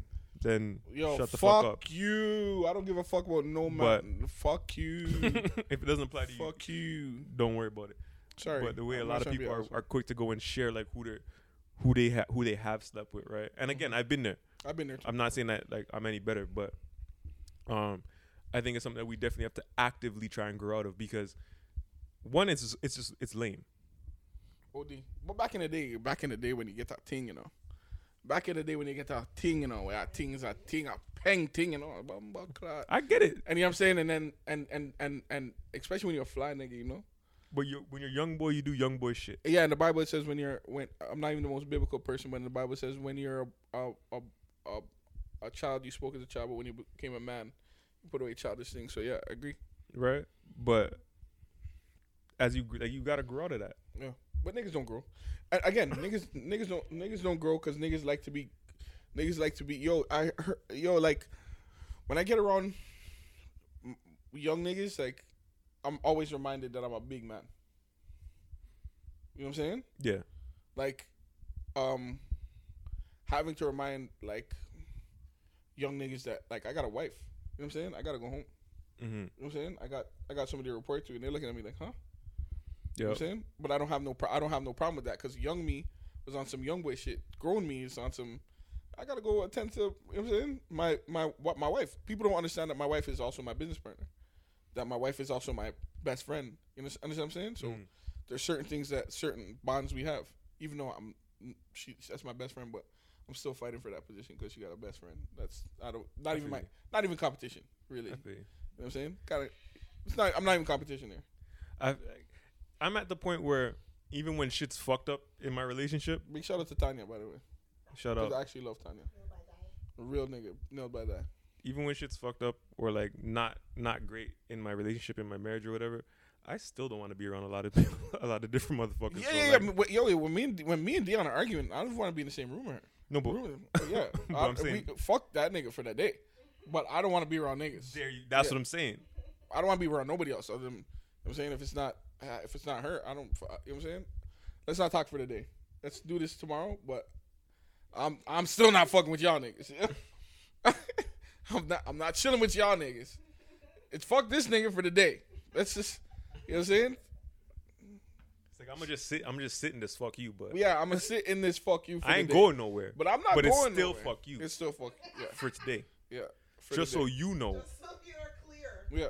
then Yo, shut the fuck, fuck up. you. I don't give a fuck about no But- man. fuck you. if it doesn't apply to you, fuck you. don't worry about it. Sorry. But the way a I'm lot of trying to be people are, are quick to go and share like who they who they ha- who they have slept with, right? And again, Mm-hmm. I've been there. I've been there. Too. I'm not saying that like I'm any better, but um, I think it's something that we definitely have to actively try and grow out of because one, it's just, it's just it's lame. OD. But back in the day, back in the day when you get that thing, you know. Back in the day when you get that thing, you know, where that thing is a thing, a peng thing, you know. I get it, And you know what I'm saying? And then and and and and especially when you're flying nigga, you know? but you when you're young boy, you do young boy shit. Yeah, and the Bible says when you're when I'm not even the most biblical person, but in the Bible says when you're a a a, a, a child, you spoke as a child, but when you became a man, you put away childish things. So yeah, I agree. right? But as you like, you gotta grow out of that. But niggas don't grow. And again, niggas niggas don't niggas don't grow because niggas like to be niggas like to be yo. I heard, yo like when I get around young niggas, like I'm always reminded that I'm a big man. You know what I'm saying? Yeah, Like, um, having to remind like young niggas that like I got a wife. You know what I'm saying? I gotta go home. mm-hmm. You know what I'm saying? I got I got somebody to report to, and they're looking at me like, huh? You know yeah. what I'm saying? But I don't have no pro- I don't have no problem with that because young me was on some young boy shit. Grown me is on some. I gotta go attend to. You know what I'm saying? My my what my wife. People don't understand that my wife is also my business partner. That my wife is also my best friend. You know, understand what I'm saying? So Mm. there's certain things that certain bonds we have. Even though I'm she that's my best friend, but I'm still fighting for that position because she got a best friend. That's I don't not I even my you. not even competition really. You you. know what I'm saying? Kind of. It's not. I'm not even competition there. I, I'm at the point where even when shit's fucked up in my relationship, Big shout out to Tanya by the way. shut 'Cause up. I actually love Tanya. Real nigga, nailed by that. even when shit's fucked up or like not not great in my relationship in my marriage or whatever, I still don't want to be around a lot of people, a lot of different motherfuckers. Yeah, So, yeah, yeah. like- wh- Yo, when me and when me and Dion are arguing, I don't want to be in the same room with her. no, but Room- yeah, But I, I'm saying- we, fuck that nigga for that day. But I don't want to be around niggas. there you, that's Yeah. what I'm saying. I don't want to be around nobody else other than. You know what I'm saying if it's not if it's not her, I don't. You know what I'm saying? Let's not talk for the day. Let's do this tomorrow. But I'm I'm still not fucking with y'all niggas. I'm not I'm not chilling with y'all niggas. It's fuck this nigga for the day. Let's just you know what I'm saying? It's like I'm gonna just sit. I'm just sitting this fuck you, but Yeah, I'm gonna sit in this fuck you. For I the ain't day. going nowhere. But I'm not But it's going still nowhere. fuck you. It's still fuck. Yeah, for today, yeah. for just the so you know, Just so you're clear Yeah.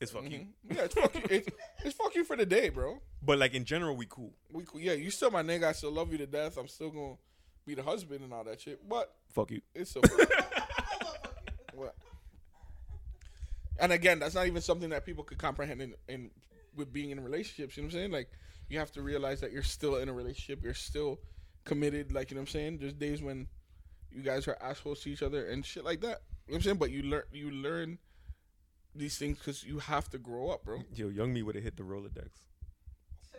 On the terms. it's fuck you. Mhm. Yeah, it's fuck you. It's, it's fuck you for the day, bro. But like in general, we cool. We cool. yeah, you still my nigga. I still love you to death. I'm still gonna be the husband and all that shit. But Fuck you. it's so. what? And again, that's not even something that people could comprehend in, in with being in relationships. You know what I'm saying? Like you have to realize that you're still in a relationship. You're still committed. Like you know what I'm saying? There's days when you guys are assholes to each other and shit like that. You know what I'm saying? But you learn you learn these things because you have to grow up, bro. Yo, young me would have hit the Rolodex.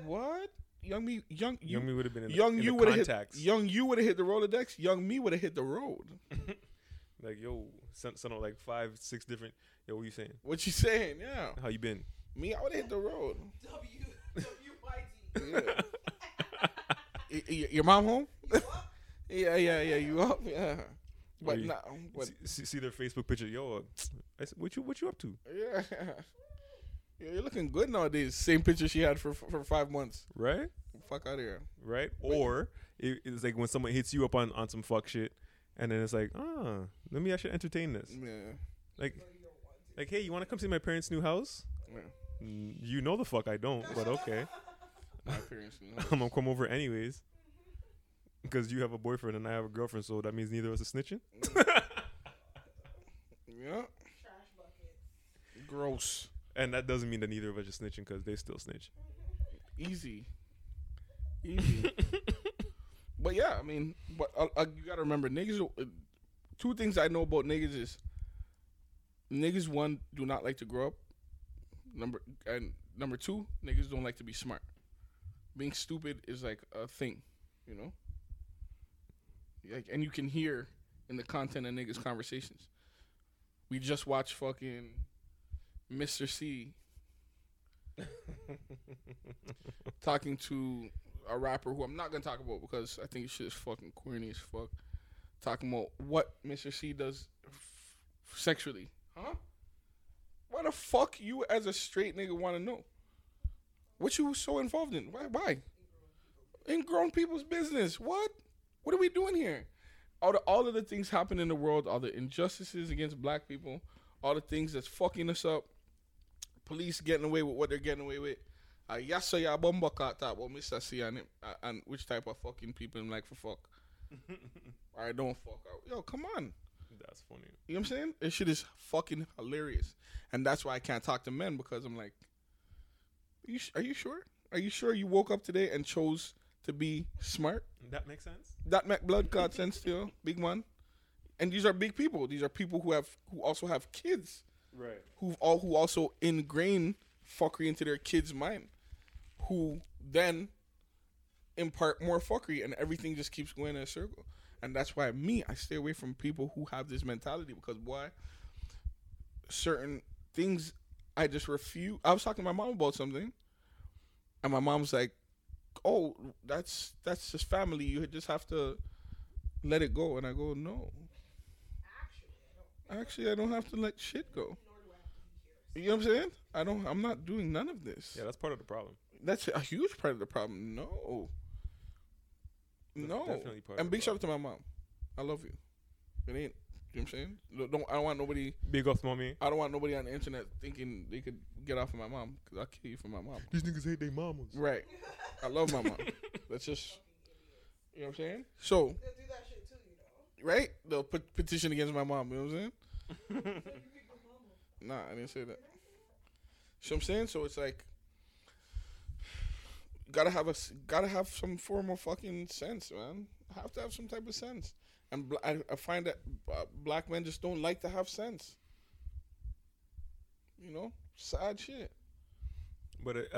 What? Young me, young you, young me would have been in the, young in you would have hit young you would have hit the Rolodex. Young me would have hit the road. like yo, sent sent out like five, six different. Yo, what you saying? What you saying? Yeah, How you been? me, I would have hit the road. W W Y D. Yeah. Y- y- your mom home? yeah, yeah, yeah. You up? Yeah. But you- but see, see, their Facebook picture. Yo, I said, what you what you up to? yeah. Yeah, you're looking good nowadays. Same picture she had for for five months. Right, Fuck out of here. right. Or it, it's like when someone hits you up on on some fuck shit, and then it's like, ah, let me actually entertain this. Yeah. Like, like, hey, you want to come see my parents' new house? yeah. Mm, You know the fuck I don't, but okay. My parents, you know. I'm gonna come over anyways. Because you have a boyfriend and I have a girlfriend, so that means neither of us are snitching. yeah. Gross. And that doesn't mean that neither of us are snitching because they still snitch. Easy. Easy. but yeah, I mean, but uh, uh, you gotta remember, niggas. Uh, two things I know about niggas is niggas one do not like to grow up. Number and number two, niggas don't like to be smart. Being stupid is like a thing, you know. Like, and you can hear in the content of niggas' conversations. We just watched fucking Mister Cee talking to a rapper who I'm not gonna talk about because I think shit is fucking corny as fuck. Talking about what Mister Cee does f- sexually, huh? Why the fuck you as a straight nigga want to know? What you so involved in? Why? Why? In grown people's business. What? What are we doing here? All the all of the things happen in the world, all the injustices against black people, all the things that's fucking us up. Police getting away with what they're getting away with. Uh, yes, so yeah, bomba cat that what Mister Cee and uh, and which type of fucking people I'm like for fuck. I don't fuck out. Yo, come on. That's funny. You know what I'm saying? This shit is fucking hilarious, and that's why I can't talk to men because I'm like, are you, are you sure? Are you sure you woke up today and chose to be smart? That makes sense. That make blood clot sense to you, big man. And these are big people. These are people who have who also have kids, Right. who all who also ingrain fuckery into their kids' mind, who then impart more fuckery, and everything just keeps going in a circle. And that's why me, I stay away from people who have this mentality because why? Certain things I just refuse. I was talking to my mom about something, and my mom's like, "Oh, that's that's just family. You just have to let it go." And I go, "No, Actually, I don't. actually, I don't have to let shit go." Nor do I have to be here. You know what I'm saying? I don't. I'm not doing none of this. Yeah, that's part of the problem. That's a huge part of the problem. No. That's No. definitely part and big shout out to my mom. I love you. It ain't. You know what I'm saying? Don't- Don't. I don't want nobody. Big ups, mommy. I don't want nobody on the internet thinking they could get off of my mom because I'll kill you for my mom. These niggas hate their mamas. Right. I love my mom. That's just. You know what I'm saying? So They'll do that shit too, you know. right, they'll put petition against my mom. You know what I'm saying? So you pick my mama. Nah, I didn't say that. So I'm saying, so it's like, gotta have a gotta have some form of fucking sense, man. Have to have some type of sense, and bl- I, I find that uh, black men just don't like to have sense. You know, sad shit. But it,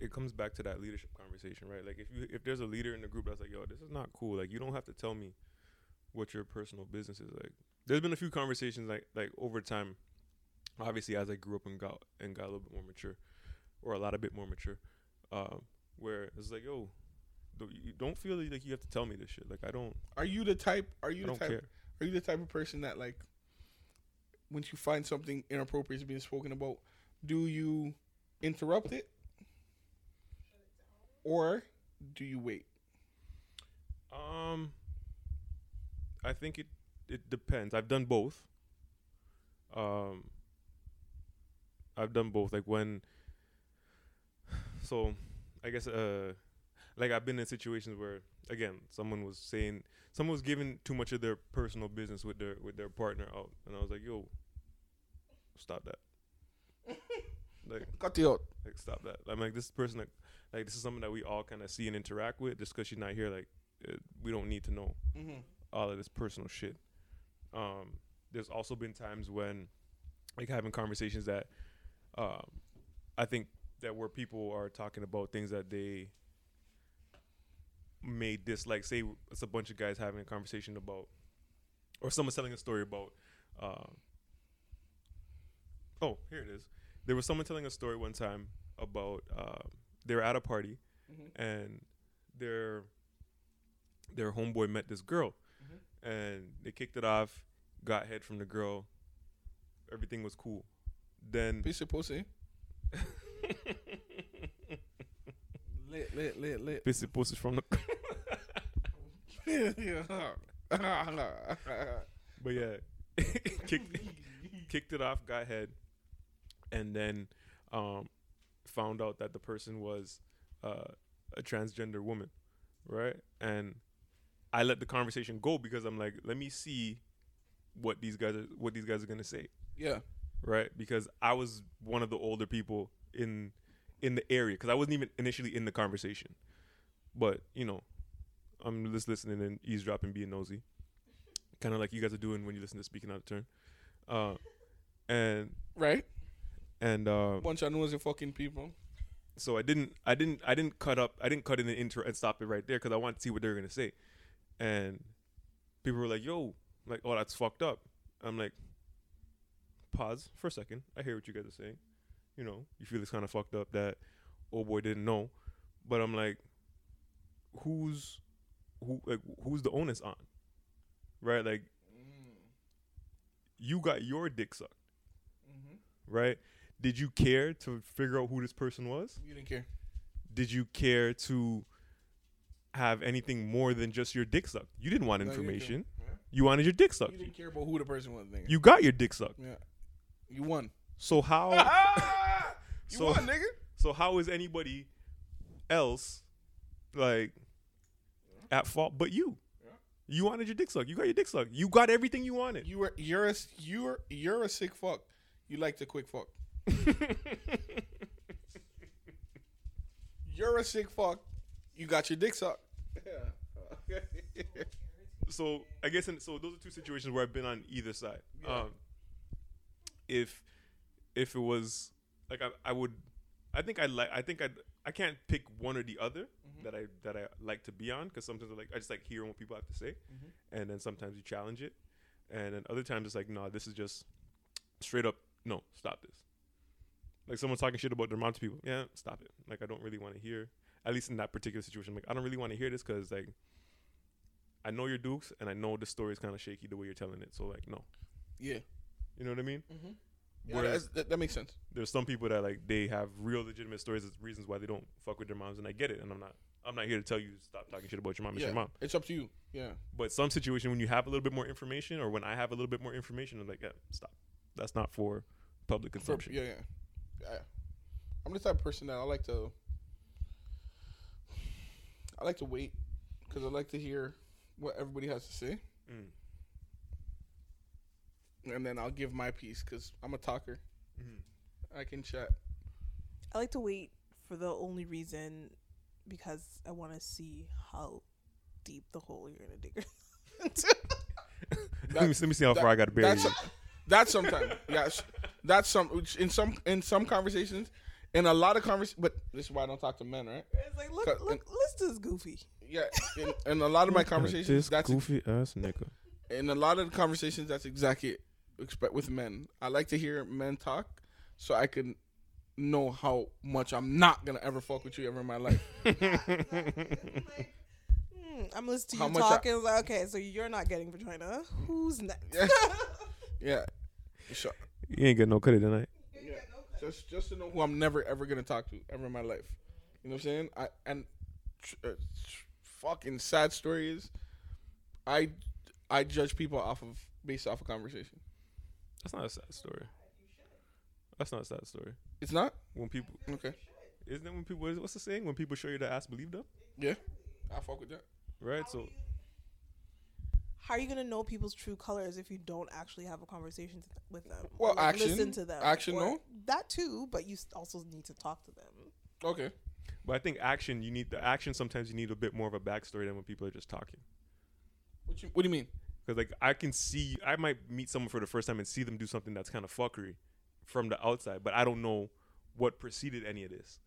it, comes back to that leadership conversation, right? Like if you if there's a leader in the group that's like, yo, this is not cool. Like you don't have to tell me what your personal business is. Like there's been a few conversations like like over time. Obviously, as I grew up and got and got a little bit more mature, or a lot a bit more mature, um, where it's like, yo, you don't feel like you have to tell me this shit. Like I don't, Are you the type? Are I you the don't type? care. Are you the type of person that like, once you find something inappropriate is being spoken about, do you interrupt it, or do you wait? Um, I think it it depends. I've done both. Um, I've done both. Like when, so I guess uh, like I've been in situations where again someone was saying someone was giving too much of their personal business with their with their partner out, and I was like, yo, stop that. like Cut it out. like stop that. I'm like this person like like this is something that we all kind of see and interact with. Just because she's not here, like uh, we don't need to know Mm-hmm. all of this personal shit. Um, there's also been times when like having conversations that um, I think that where people are talking about things that they may dislike. Say it's a bunch of guys having a conversation about, or someone's telling a story about. Uh, oh, here it is. There was someone telling a story one time about uh, they were at a party Mm-hmm. and their their homeboy met this girl and they kicked it off, got head from the girl. Everything was cool. Then Piece of pussy. lit, lit, lit, lit. pussies from the But yeah, kicked kicked it off, got head, and then um, found out that the person was uh, a transgender woman, right? And I let the conversation go because I'm like, let me see what these guys are what these guys are gonna say, yeah. right? Because I was one of the older people in in the area because I wasn't even initially in the conversation, but you know, I'm just listening and eavesdropping, being nosy, kind of like you guys are doing when you listen to Speaking Out of Turn, uh, and Right? and uh, Bunch of nosy fucking people. so I didn't I didn't I didn't cut up I didn't cut in the intro and stop it right there because I wanted to see what they were gonna say, and people were like, "Yo, like, oh, that's fucked up." I'm like, pause for a second. I hear what you guys are saying. You know, you feel it's kind of fucked up that old boy didn't know, but I'm like, who's who like who's the onus on, right? Like you got your dick sucked, mm-hmm. right? Did you care to figure out who this person was? You didn't care. Did you care to have anything more than just your dick sucked? You didn't want No, you didn't information. You wanted your dick sucked. You didn't care about who the person was. You got your dick sucked. yeah. You won. So how? you So- won, nigga. So how is anybody else like at fault but you? Yeah. You wanted your dick sucked. You got your dick sucked. You got everything you wanted. You were you're a you're you're a sick fuck. You like to quick fuck. You're a sick fuck. You got your dick sucked. Yeah. so I guess in, so those are two situations where I've been on either side. Yeah. Um, if if it was like I, I would, I think I like I think I I can't pick one or the other Mm-hmm. that I that I like to be on because sometimes I like I just like hearing what people have to say, Mm-hmm. and then sometimes you challenge it, and then other times it's like no, this is just straight up no, stop this. Like someone's talking shit about their mom to people, yeah, stop it. Like I don't really want to hear. At least in that particular situation, like I don't really want to hear this because like I know your dukes and I know the story is kind of shaky the way you're telling it. So like no, yeah. you know what I mean? Mm-hmm. Yeah, Whereas that, that makes sense. there's some people that like they have real legitimate stories as reasons why they don't fuck with their moms, and I get it. And I'm not I'm not here to tell you stop talking shit about your mom. It's Yeah, your mom. it's up to you. Yeah. But some situation when you have a little bit more information, or when I have a little bit more information, I'm like, yeah, stop. That's not for public For, consumption. yeah, yeah, yeah. I'm the type of person that I like to. I like to wait because I like to hear what everybody has to say, Mm. And then I'll give my piece because I'm a talker. Mhm. I can chat. I like to wait for the only reason because I want to see how deep the hole you're gonna dig. into. let, me, let me see how that- far I got to bury That's you. that's sometimes. Yes, that's some in some in some conversations, in a lot of conversations. But this is why I don't talk to men, right? it's like, look, Cut- look, listen to this goofy. Yeah, in, in a lot of my conversations, This that's goofy ass nigga. in a lot of the conversations, that's exactly it. Expect with men. I like to hear men talk, so I can know how much I'm not gonna ever fuck with you ever in my life. Hmm, I'm listening to How you much I- talking. like, okay, so you're not getting vagina. Who's next? Yeah. yeah, so, You ain't getting no credit tonight. yeah. Just just to know who I'm never ever gonna talk to ever in my life. You know what I'm saying? I and tr- uh, tr- fucking sad story is, I I judge people off of based off of conversation. That's not a sad story. That's not a sad story. It's not When people, okay. isn't it when people, what's the saying? When people show you the ass, believe them, Yeah, I fuck with that. right? So How are you gonna know people's true colors if you don't actually have a conversation th- with them? Well, Or, like, action- listen to them. action, Or- no? that too, but you also need to talk to them. Okay. But I think action, you need the action. Sometimes you need a bit more of a backstory than when people are just talking. What you What do you mean? Because like I can see, I might meet someone for the first time and see them do something that's kind of fuckery from the outside, but I don't know what preceded any of this.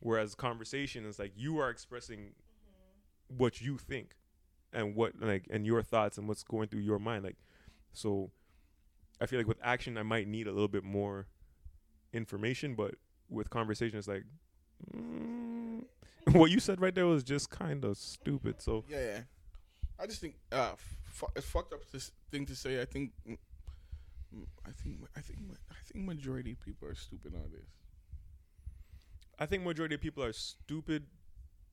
Whereas conversation is like you are expressing what you think and what like and your thoughts and what's going through your mind. Like, so I feel like with action, I might need a little bit more information, but with conversation, it's like. Mm, what you said right there was just kind of stupid. So Yeah, yeah. I just think uh, fu- it's fucked up this thing to say. I think, mm, I think, I think, I think majority of people are stupid on this. I think majority of people are stupid,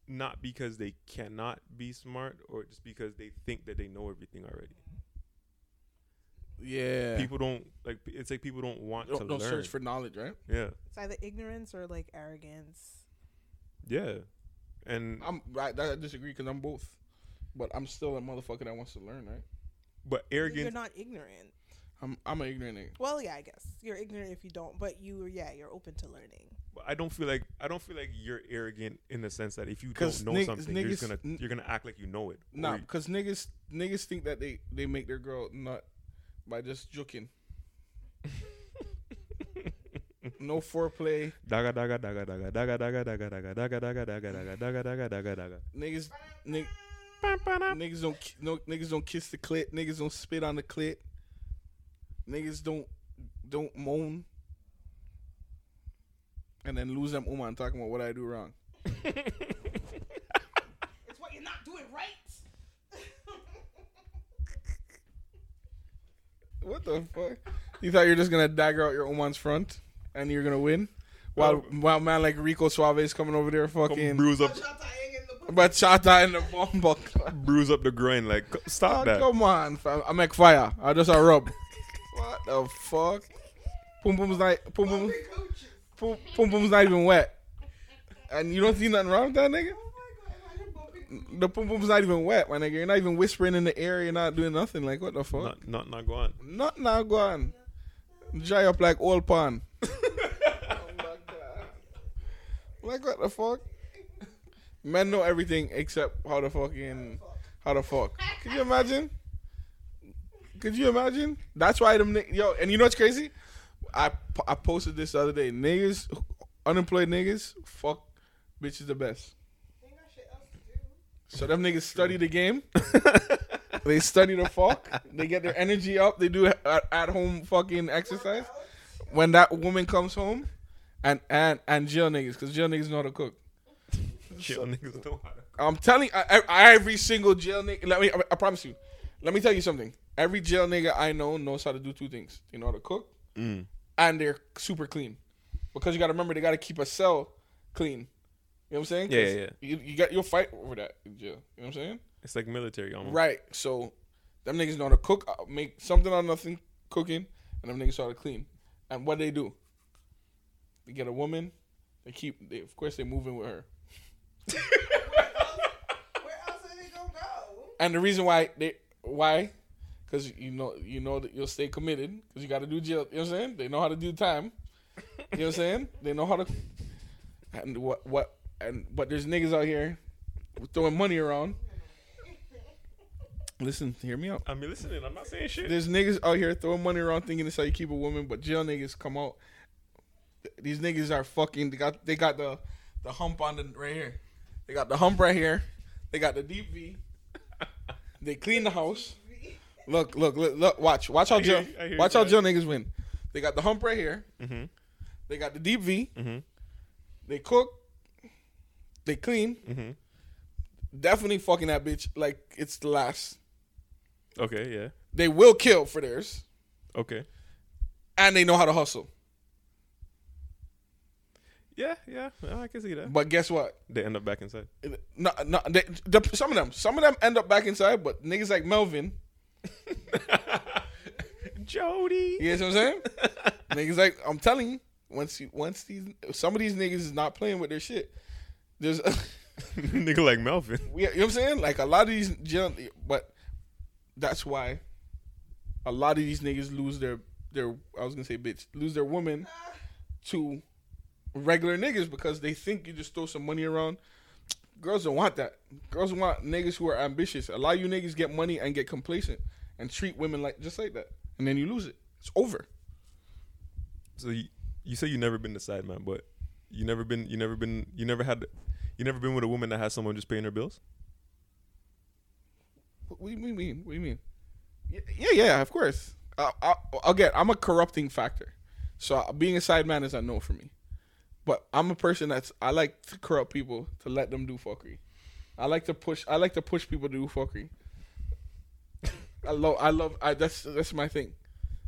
not because they cannot be smart, or just because they think that they know everything already. Yeah. People don't like. It's like people don't want don't, to don't learn. search for knowledge, right? yeah, It's either ignorance or like arrogance. yeah, and I'm I, I disagree because I'm both, but I'm still a motherfucker that wants to learn, right? but arrogant. You're not ignorant. I'm I'm an ignorant nigga. Well, yeah, I guess you're ignorant if you don't, but you, yeah, you're open to learning. but I don't feel like I don't feel like you're arrogant in the sense that if you don't know nig- something, you're just gonna you're gonna act like you know it. Nah, because niggas niggas think that they they make their girl nut by just joking. no foreplay. Daga daga daga daga daga daga daga daga daga daga daga daga daga daga daga daga. Niggas nig, niggas don't no niggas don't kiss the clit. Niggas don't spit on the clit. Niggas don't don't moan. And then lose them uman talking about what I do wrong. It's what you're not doing right. What the fuck? You thought you're just gonna dagger out your woman's front and you're gonna win? While while man like Rico Suave is coming over there Come fucking bruise up, Bachata hang in the bachata in the bomb box bruise up the groin. Like, c- stop Oh, that. come on, fam. I make fire. I just a rub. what the fuck? Pum pum's not pum pum pum pum pum's not even wet. And you don't see nothing wrong with that nigga? Oh my god, imagine bumpy coochies. The pum pum's not even wet, my nigga. You're not even whispering in the air. You're not doing nothing. Like what the fuck? Not, not, not go on. Not now, go on. Dry up like old pan. Oh like what the fuck? Men know everything except how to fucking how to fuck. Could you imagine? Could you imagine? That's why them yo. And you know what's crazy? I I posted this the other day. Niggas, unemployed niggas, fuck bitches the best. Ain't got shit else to do. So them niggas study the game. they study the fuck. They get their energy up. They do at, at home fucking exercise. When that woman comes home, and and and jail niggas, cause jail niggas know how to cook. Chill, niggas know how to. I'm telling I, I, every single jail nigga. Let me. I, I promise you. Let me tell you something. Every jail nigga I know knows how to do two things. They know how to cook, Mm. and they're super clean. Because you got to remember, they got to keep a cell clean. You know what I'm saying? Yeah, yeah, yeah. You, you got you'll fight over that in jail. You know what I'm saying? It's like military almost. Right. So them niggas know how to cook, uh, make something out of nothing cooking, and them niggas know how to clean. And what they do? They get a woman. They keep. They, of course, they move in with her. Where else are they gonna go? And the reason why they why, because you know you know that you'll stay committed because you got to do jail. You know what I'm saying? They know how to do time. You know what I'm saying? They know how to. And what what and but there's niggas out here throwing money around. Listen, hear me out. I mean, listening. I'm not saying shit. There's niggas out here throwing money around thinking it's how you keep a woman, but jail niggas come out. These niggas are fucking. They got they got the the hump on the right here. They got the hump right here. They got the deep V. They clean the house. Look, look, look, look watch, watch how I hear jail, you, I hear watch how jail niggas win. They got the hump right here. Mm-hmm. They got the deep V. Mm-hmm. They cook. They clean. Mm-hmm. Definitely fucking that bitch like it's the last. Okay. Yeah. They will kill for theirs, Okay. and they know how to hustle. Yeah. Yeah. I can see that. But guess what? They end up back inside. No, no, they, the, some of them, some of them end up back inside, but niggas like Melvin, Jody. you know what I'm saying? niggas like I'm telling you, once you, once these, some of these niggas is not playing with their shit. There's, a, Nigga like Melvin. you know what I'm saying? Like a lot of these, but that's why a lot of these niggas lose their their. I was gonna say bitch, lose their woman to regular niggas because they think you just throw some money around. Girls don't want that. Girls want niggas who are ambitious. A lot of you niggas get money and get complacent and treat women like just like that, and then you lose it. It's over. So you, you say you never been the side man, but you never been. You never been. You never had. You never been with a woman that has someone just paying her bills. What do you mean? What do you mean? Yeah, yeah, of course. I, I, again, I'm a corrupting factor, so being a side man is a no for me. But I'm a person that's I like to corrupt people to let them do fuckery. I like to push. I like to push people to do fuckery. I love. I love. I that's that's my thing.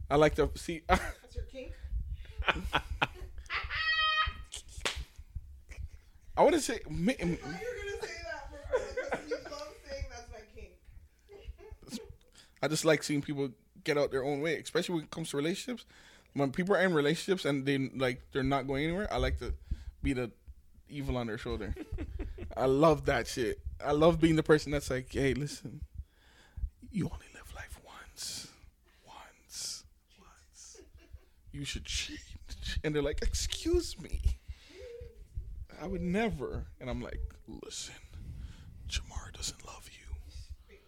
I like to see. That's your kink. I want to say. ma- I you were gonna say that for you love saying that's my kink. I just like seeing people get out their own way, especially when it comes to relationships. When people are in relationships and they like they're not going anywhere, I like to be the evil on their shoulder. I love that shit. I love being the person that's like, hey, listen, you only live life once, once, once. You should cheat, and they're like, excuse me, I would never. And I'm like, listen, Jamar doesn't love you.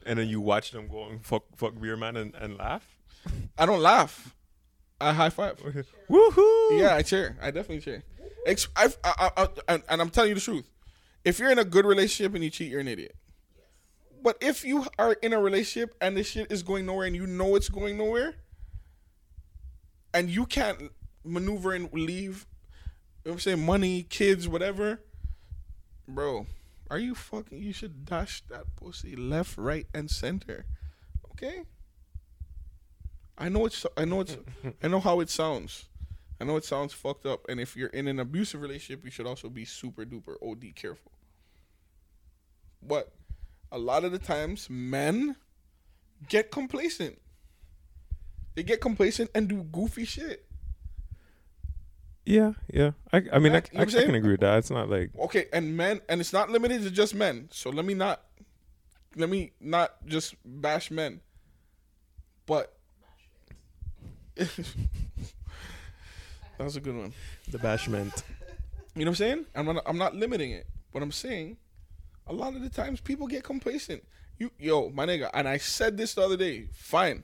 And then you watch them go and fuck fuck beer man and, and laugh. I don't laugh. I high five. Woohoo! Yeah, I cheer. I definitely cheer. Ex- I've, I, I, I, and- and I'm telling you the truth. If you're in a good relationship and you cheat, you're an idiot. But if you are in a relationship and this shit is going nowhere and you know it's going nowhere, and you can't maneuver and leave, you know what I'm saying, money, kids, whatever, bro, Are you fucking? You should dash that pussy left, right, and center. Okay. I know it's. I know it's. I know how it sounds. I know it sounds fucked up. And if you're in an abusive relationship, you should also be super duper OD careful. But a lot of the times, men get complacent. They get complacent and do goofy shit. Yeah, yeah. I, I mean, I, I, I can agree with that. It's not like Okay, and men, and it's not limited to just men. So let me not, let me not just bash men, but that was a good one. the bashment. You know what I'm saying? I'm not, I'm not limiting it, but I'm saying a lot of the times people get complacent. You, yo, my nigga, and I said this the other day. Fine,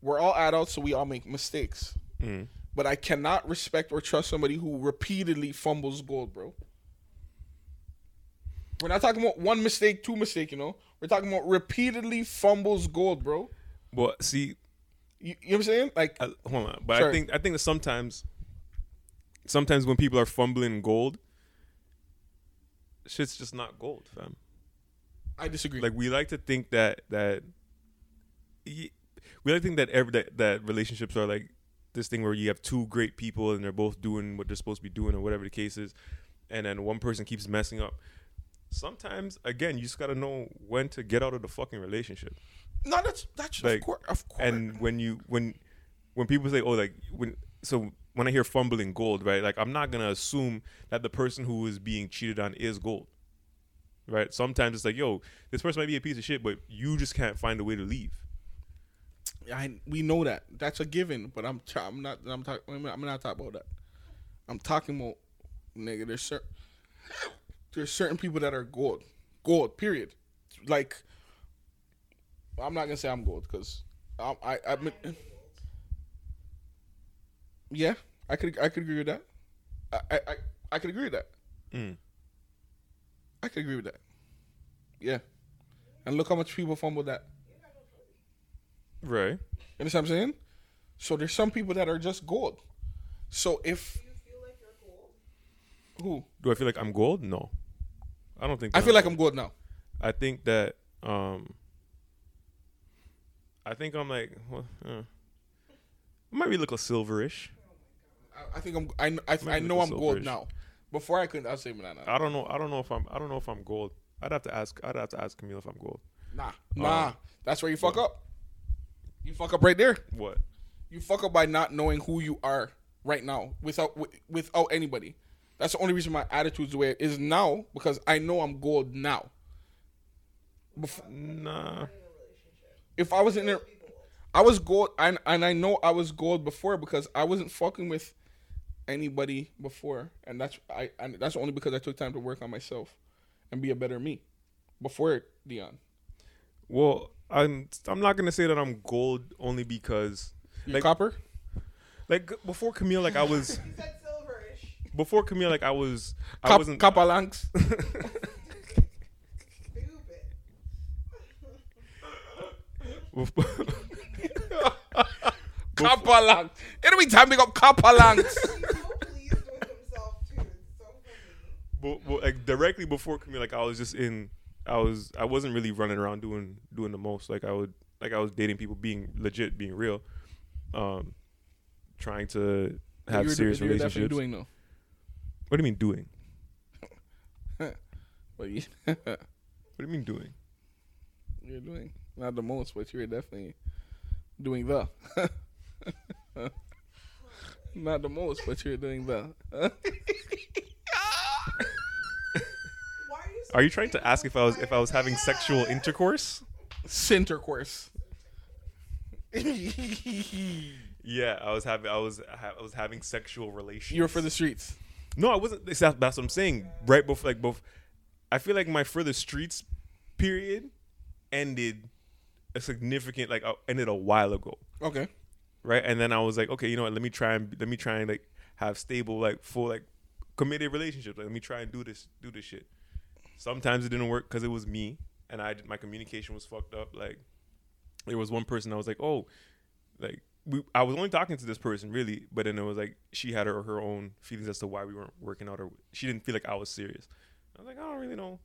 we're all adults, so we all make mistakes. Mm. But I cannot respect or trust somebody who repeatedly fumbles gold, bro. We're not talking about one mistake, two mistake, you know. We're talking about repeatedly fumbles gold, bro. Well, see, You, you know what I'm saying? Like, uh, hold on, but I think I think that sometimes, sometimes when people are fumbling gold, shit's just not gold, fam. I disagree. Like we like to think that that we like to think that every that, that relationships are like this thing where you have two great people and they're both doing what they're supposed to be doing or whatever the case is, and then one person keeps messing up. Sometimes, again, you just gotta know when to get out of the fucking relationship. no, that's that's like, of course, of course. And when you when when people say, "Oh, like when," so when I hear fumbling gold, right? Like I'm not gonna assume that the person who is being cheated on is gold, right? Sometimes it's like, "Yo, this person might be a piece of shit, but you just can't find a way to leave." I we know that that's a given, but I'm t- I'm not I'm talking I'm not talking about that. I'm talking about nigga. There's certain there's certain people that are gold, gold. Period. Like I'm not gonna say I'm gold because I I admit. Yeah, I could I could agree with that. I I I, I could agree with that. Mm. I could agree with that. Yeah, and look how much people fumble that. Right. You understand what I'm saying? So there's some people that are just gold. So if who Do I feel like I'm gold? No, I don't think. I feel like I'm gold now. I think that. um I think I'm like. Well, uh, I might be look a silverish. I, I think I'm. I, I, I know I'm gold now. Before I couldn't. I'd say nah, nah, I don't know. I don't know if I'm. I don't know if I'm gold. I'd have to ask. I'd have to ask Camille if I'm gold. nah, nah. Uh, That's where you fuck up. You fuck up right there. What? You fuck up by not knowing who you are right now without wi- without anybody. That's the only reason my attitude's the way it is now because I know I'm gold now. Before, Nah. if I was in there, I was gold, and and I know I was gold before because I wasn't fucking with anybody before, and that's I and that's only because I took time to work on myself and be a better me before Dion. Well, I'm. I'm not gonna say that I'm gold only because, You like, copper? like before Camille, like I was He said silverish. Before Camille, like I was. I Cop, wasn't. copper lanks. Stupid. copper. Every time we got copper lanks. He's so pleased with himself too. It's so funny. But, but, like directly before Camille, like I was just in. I was. I wasn't really running around doing doing the most. Like I would. Like I was dating people, being legit, being real, um, trying to have You were- serious you were definitely relationships. doing though. What do you mean doing? But you, What do you mean doing? you're doing not the most, but you're definitely doing the. not the most, but you're doing the. Are you? Are you trying to ask if I was if I was having sexual intercourse? Center course. Yeah, I was having I was ha- I was having sexual relations. you were for the streets. No, I wasn't. That's, that's what I'm saying. Right before, like, both. I feel like my further streets period ended a significant, like, uh, ended a while ago, Okay. right? And then I was like, okay, you know what? Let me try and let me try and like have stable, like, full, like, committed relationships. Like, let me try and do this, do this shit. Sometimes it didn't work because it was me, and I my communication was fucked up. Like, there was one person I was like, oh, like we, I was only talking to this person really, but then it was like she had her her own feelings as to why we weren't working out, or she didn't feel like I was serious. I was like, I don't really know,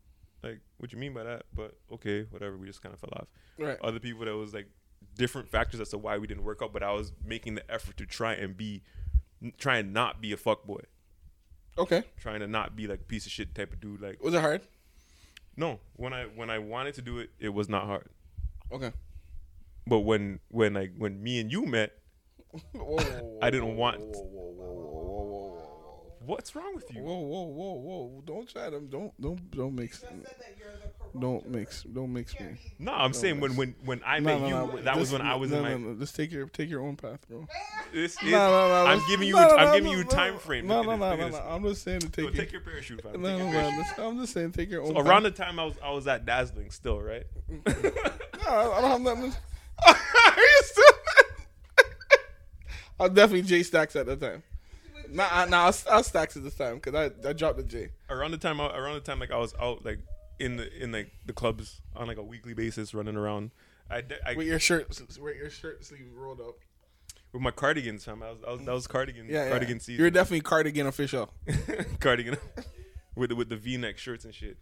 like what you mean by that, but okay, whatever. We just kind of fell off. Right. Other people that was like different factors as to why we didn't work out, but I was making the effort to try and be, try and not be a fuck boy, Okay. trying to not be like piece of shit type of dude. Like Was it hard? no, when I when I wanted to do it, it was not hard. Okay. But when when like when me and you met, I didn't want- what's wrong with you? Whoa, whoa, whoa, whoa! Don't try them. Don't, don't, don't mix. Don't mix. Don't mix me. No, I'm saying when when when I met you, that was when I was in my. no, no. Just take your take your own path, bro. This is, No, no, no, I'm giving you. no, a, no, I'm giving you a time frame. No, no, no, no, no. I'm just saying to take. your, take your parachute, no, no, no. I'm just saying take your own. So around the time I was I was at dazzling still, right? No, I don't have nothing. Are you still? I was definitely J Stacks at the time. Nah, I- nah, I was, I was Stacks at this time because I I dropped the J. around the time I- around the time like I was out like in the in like the clubs on like a weekly basis running around. I, de- I With your shirt, with your shirt sleeve rolled up. with my cardigans, fam. I was, I was that was cardigan Yeah, cardigan yeah. season. You're definitely cardigan official. cardigan with the, with the V neck shirts and shit.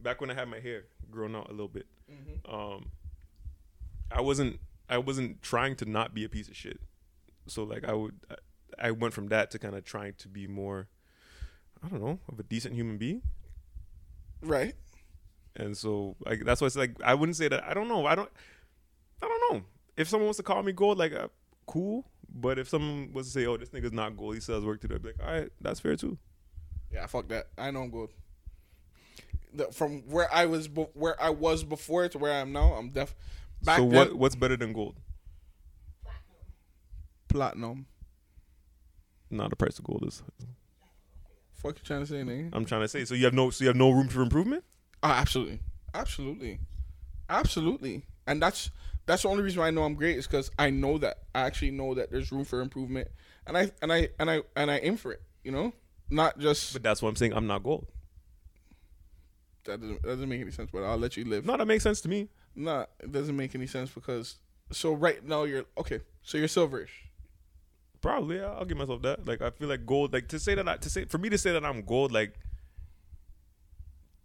Back when I had my hair grown out a little bit, Mm-hmm. um, I wasn't I wasn't trying to not be a piece of shit. So like I would I, went from that to kind of trying to be more I don't know of a decent human being. Right. And so like that's why it's like I wouldn't say that I don't know I don't I don't know if someone wants to call me gold like uh, cool. But if someone was to say, "Oh, this nigga's not gold. He has work to do," I'd be like, "All right, that's fair too." Yeah, fuck that. I know I'm gold. The, from where I was, be- where I was before to where I am now, I'm def. Back so then, what what's better than gold? platinum. Not the price of gold is. Fuck you trying to say, nigga? I'm trying to say. So you have no so you have no room for improvement. Oh, absolutely, absolutely, absolutely. And that's that's the only reason why I know I'm great is because I know that I actually know that there's room for improvement, and I and I and I and I aim for it. You know, not just But that's what I'm saying. I'm not gold. that doesn't that doesn't make any sense. But I'll let you live. No, that makes sense to me. Nah, it doesn't make any sense because so right now you're okay. So you're silverish. Probably, yeah, I'll give myself that. Like, I feel like gold. Like to say that, I, to say for me to say that I'm gold, like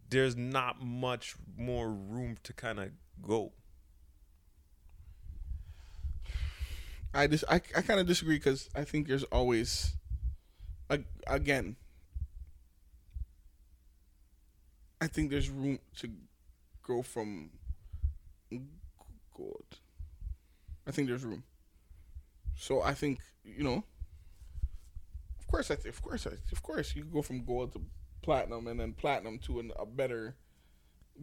there's not much more room to kind of go. I just I, I kind of disagree because I think there's always, ag- again, I think there's room to go from gold. I think there's room. So I think you know. Of course, I th- of course, I, of course, you go from gold to platinum, and then platinum to an, a better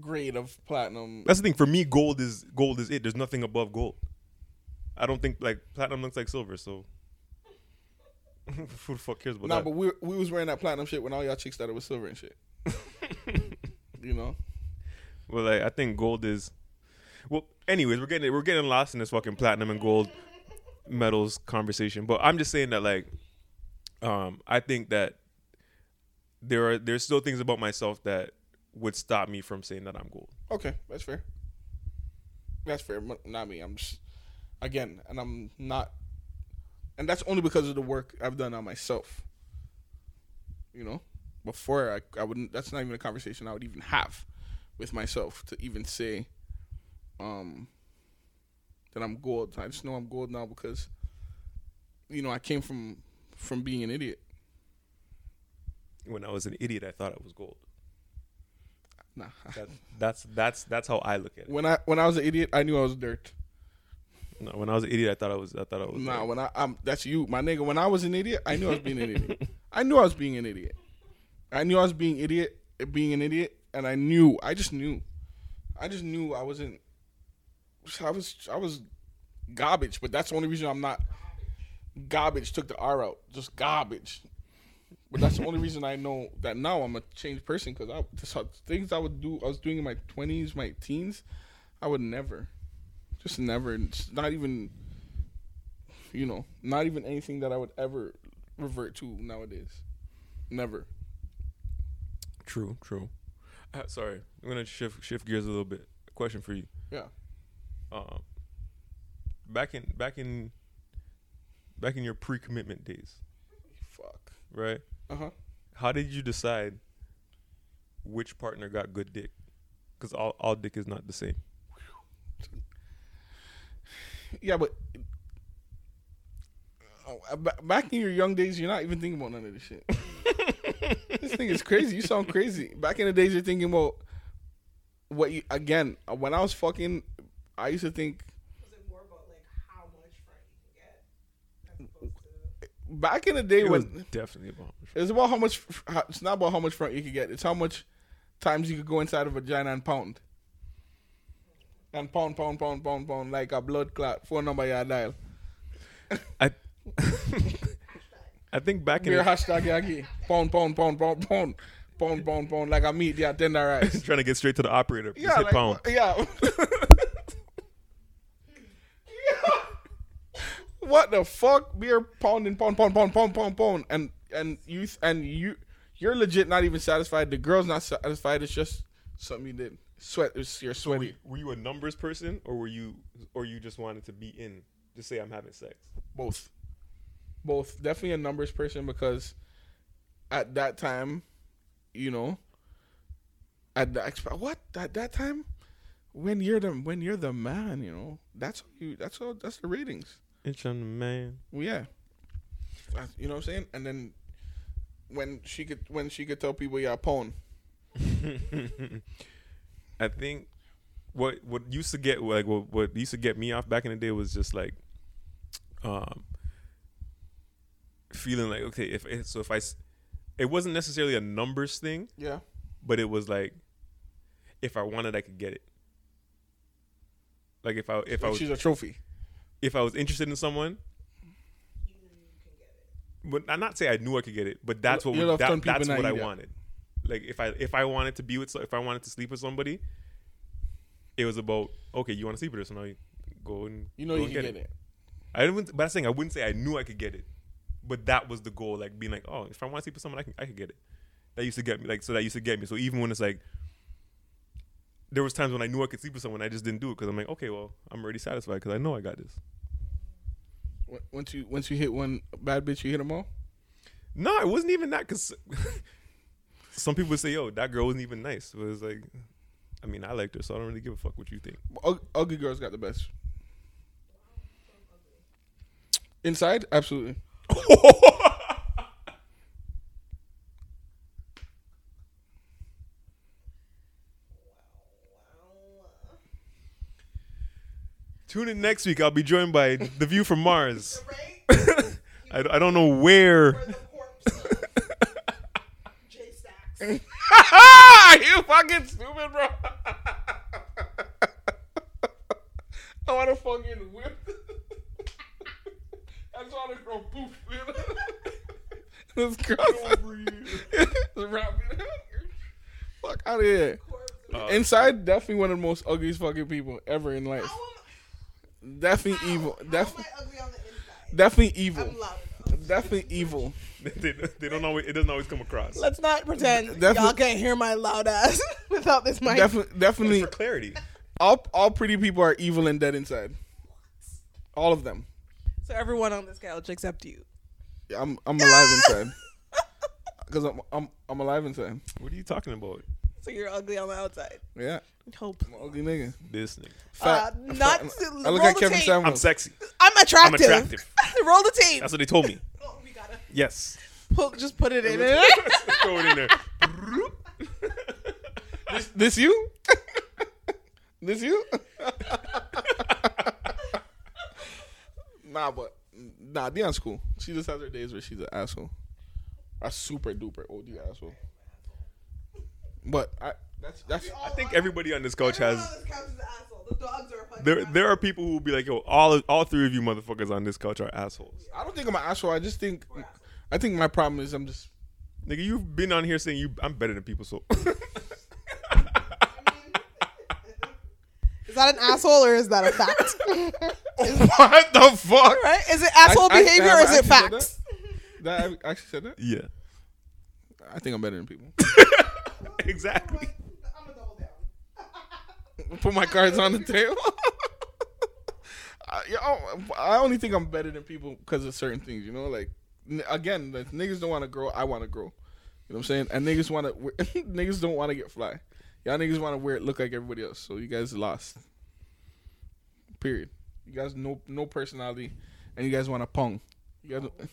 grade of platinum. That's the thing. For me, gold is gold is it. There's nothing above gold. I don't think like platinum looks like silver. So who the fuck cares about Nah, that? but we we was wearing that platinum shit when all y'all chicks thought it was silver and shit. you know. Well, like I think gold is. Well, anyways, we're getting we're getting lost in this fucking platinum and gold medals conversation. But I'm just saying that like, um, I think that there are there's still things about myself that would stop me from saying that I'm gold. Okay, that's fair. That's fair. Not me. I'm just again, and I'm not, and that's only because of the work I've done on myself. You know, before I I wouldn't. That's not even a conversation I would even have with myself to even say, um, that I'm gold. I just know I'm gold now because, you know, I came from from being an idiot. When I was an idiot, I thought I was gold. Nah. That, that's that's that's how I look at it. When I when I was an idiot, I knew I was dirt. No, when I was an idiot, I thought I was I thought I was. Nah, like- when I I'm that's you, my nigga. When I was an idiot, I knew I was being an idiot. I knew I was being an idiot. I knew I was being idiot, being an idiot, and I knew. I just knew. I just knew I wasn't. I was I was garbage, but that's the only reason I'm not. Garbage took the R out, just garbage. But that's the only reason I know that now I'm a changed person because I just things I would do I was doing in my twenties, my teens, I would never, just never. Not even you know, not even anything that I would ever revert to nowadays. Never. True, true. Uh, sorry, I'm gonna shift shift gears a little bit. Question for you. Yeah. Um, back in back in back in your pre-commitment days, Fuck. right? Uh huh. How did you decide which partner got good dick, because all all dick is not the same. Yeah, but uh, back in your young days, you're not even thinking about none of this shit. this thing is crazy. You sound crazy. Back in the days, you're thinking about what you again. uh, When I was fucking, I used to think Was it more about like how much front you can get, to back in the day It was when definitely about. it's about how much. It's not about how much front you can get. It's how much times you could go inside of a vagina and pound. And pound, pound, pound, pound, pound, like a blood clot. Phone number you dial. I I think back in Beer the, hashtag yagi. Pound, pound, pound, pound, pound, pound, pound, pound, like a meat, yeah, tender rice. trying to get straight to the operator. Just Yeah, hit like, pound. yeah. What the fuck? Beer pounding, pound, pound, pound, pound, pound, pound, and and you and you, you're legit not even satisfied. The girl's not satisfied. It's just something you did. Sweat. It's, you're sweaty. Were you a numbers person, or were you, or you just wanted to be in? Just say I'm having sex. Both. Both. Definitely a numbers person because at that time, you know, at the exp- what at that time, when you're the when you're the man, you know, that's you that's all that's the ratings. It's on the man. Well, yeah, That's- you know what I'm saying. And then when she could when she could tell people, yeah, pawn. I think what what used to get like what what used to get me off back in the day was just like um feeling like okay if if- so if I it wasn't necessarily a numbers thing Yeah. but it was like if I wanted I could get it like if I if I was she's a trophy. If I was interested in someone but I'm not say I knew I could get it but that's what love that, that's what I get. wanted like if I if I wanted to be with if I wanted to sleep with somebody it was about okay you want to sleep with her so now you go and You know you can get it. I didn't but I'm saying I wouldn't say I knew I could get it but that was the goal like being like oh if I want to sleep with someone I can I could get it that used to get me like so that used to get me so even when it's like there was times when I knew I could sleep with someone I just didn't do it because I'm like okay well I'm already satisfied because I know I got this Once you once you hit one bad bitch, you hit them all. No, it wasn't even that because some people would say, "Yo, that girl wasn't even nice." But it's like, I mean, I liked her, so I don't really give a fuck what you think. Ug- ugly girls got the best. Inside, absolutely. Tune in next week. I'll be joined by the view from Mars. I, I don't know where. Where the corpse of J Stacks. you fucking stupid, bro. I want to fucking whip. I just want to go poof. This girl. Wrap it up. Fuck out of here. Uh, Inside, definitely one of the most ugliest fucking people ever in life. How am, Definitely how, evil. how Definitely, am I ugly on the inside? definitely evil. I'm loud enough. Definitely evil. they, they don't always. It doesn't always come across. Let's not pretend Definitely- y'all can't hear my loud ass without this mic. Definitely, definitely. For clarity, All all pretty people are evil and dead inside. All of them. so everyone on this couch except you. Yeah, I'm I'm alive inside. Cause I'm I'm I'm alive inside. what are you talking about? So you're ugly on the outside. Yeah, Hope. I'm an ugly nigga. This nigga. Fat. Uh, not fat. to- I look like Kevin tape. Samuels. I'm sexy. I'm attractive. I'm attractive. Roll the tape. That's what they told me. Oh, we gotta Yes. put, just put it in it. Throw it in there. This, this you? this you? nah, but nah, Dion's cool. She just has her days where she's an asshole. A super duper OD asshole. But I that's that's I think everybody on this couch has. This couch is an asshole. The dogs are fucking There, there are people who will be like, "Yo, all all three of you motherfuckers on this couch are assholes." I don't think I'm an asshole. I just think I think my problem is I'm just Nigga, you've been on here saying you I'm better than people, so Is that an asshole or is that a fact? what the fuck? right? Is it asshole I- I- behavior have or I is it actually said facts? That I actually said that. yeah, I think I'm better than people. exactly. I'm gonna double down. Put my cards on the table. I, I only think I'm better than people because of certain things. You know, like n- again, the niggas don't want to grow. I want to grow. You know what I'm saying? And niggas want to niggas don't want to get fly. Y'all niggas want to wear it look like everybody else. So you guys lost. Period. You guys no no personality, and you guys want to pong. You guys,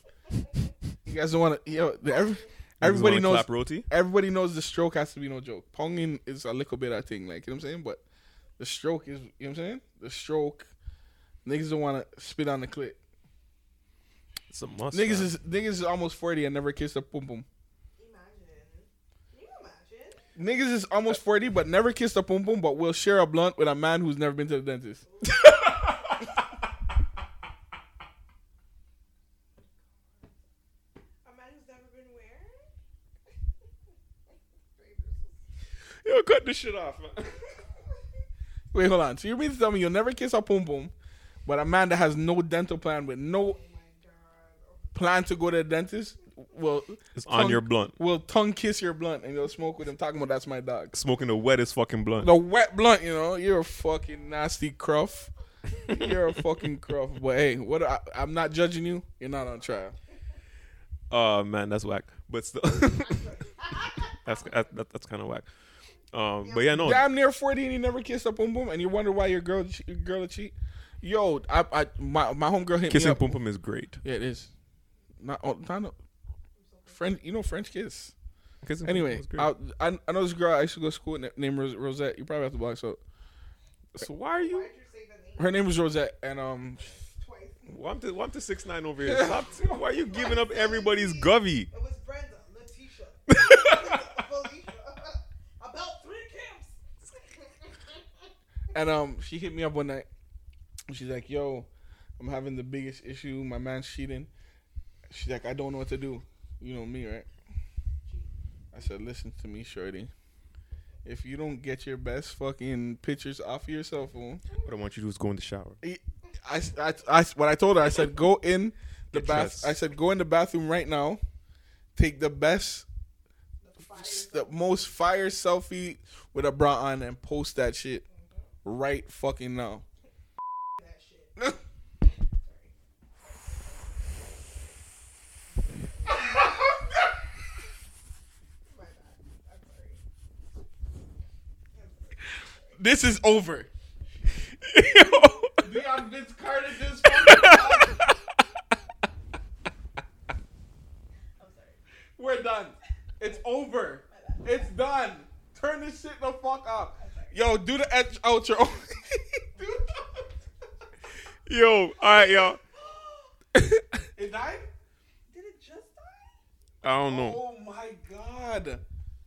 you guys don't want to. Yo, the, every, everybody knows. clap roti. Everybody knows the stroke has to be no joke. Ponging is a little bit of thing, like you know what I'm saying. But the stroke is, you know what I'm saying. The stroke, niggas don't want to spit on the clit. It's a must. Niggas fam. is niggas is almost forty and never kissed a pum pum. Can you imagine? Niggas is almost forty but never kissed a pum pum, but will share a blunt with a man who's never been to the dentist. A man who's never been where? Yo, cut this shit off, man. Wait, hold on. So you mean to tell me you'll never kiss a boom boom, but a man that has no dental plan with no my god. plan to go to the dentist will It's on your blunt. will tongue kiss your blunt and you'll smoke with him talking about that's my dog. Smoking the wettest fucking blunt. The wet blunt, you know, you're a fucking nasty cruff. You're a fucking cruff. But hey, what I, I'm not judging you. You're not on trial. Oh man, that's whack. But still, that's that, that, that's kind of whack. Um, but yeah, no. Damn near 40 and you never kissed a boom boom and you wonder why your girl your girl a cheat. Yo, I, I my my homegirl hit Kissing me up. pum pum is great. Yeah, it is. Not oh, not no, French. You know French kiss. Kissing pum pum Anyway, is great. I, I I know this girl I used to go to school with named Ros- Rosette. You probably have to block so. so why are you? Why'd you say the name Her name was Rosette, and um, twice? Why am to why am to six nine over here? Stop. Why are you giving up everybody's govy? It was Brenda, Letitia, Felicia. About three camps. And um, she hit me up one night. She's like, "Yo, I'm having the biggest issue. My man's cheating." She's like, "I don't know what to do." You know me, right? I said, "Listen to me, shorty. If you don't get your best fucking pictures off of your cell phone, What I want you to do is go in the shower. I, I, I, what I told her, I said, go in the Get bath. dressed. I said, go in the bathroom right now. Take the best, the most fire selfie with a bra on and post that shit right fucking now. that shit. My bad. I'm sorry. this is over. Dion Vince Carter just We're done. It's over. It's done. Turn this shit the fuck off. Yo, do the edge outro. Yo, all right, y'all. it died? Did it just die? I don't know. Oh my god.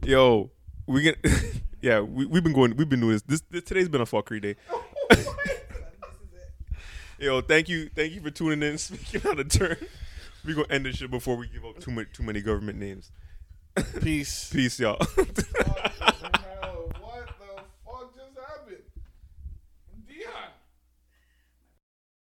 Yo, we get. yeah, we we've been going. We've been doing this. This, this today's been a fuckery day. Oh this is it. Yo, thank you, thank you for tuning in. Speaking out of turn, we gonna end this shit before we give up too much too many government names. Peace. Peace, y'all.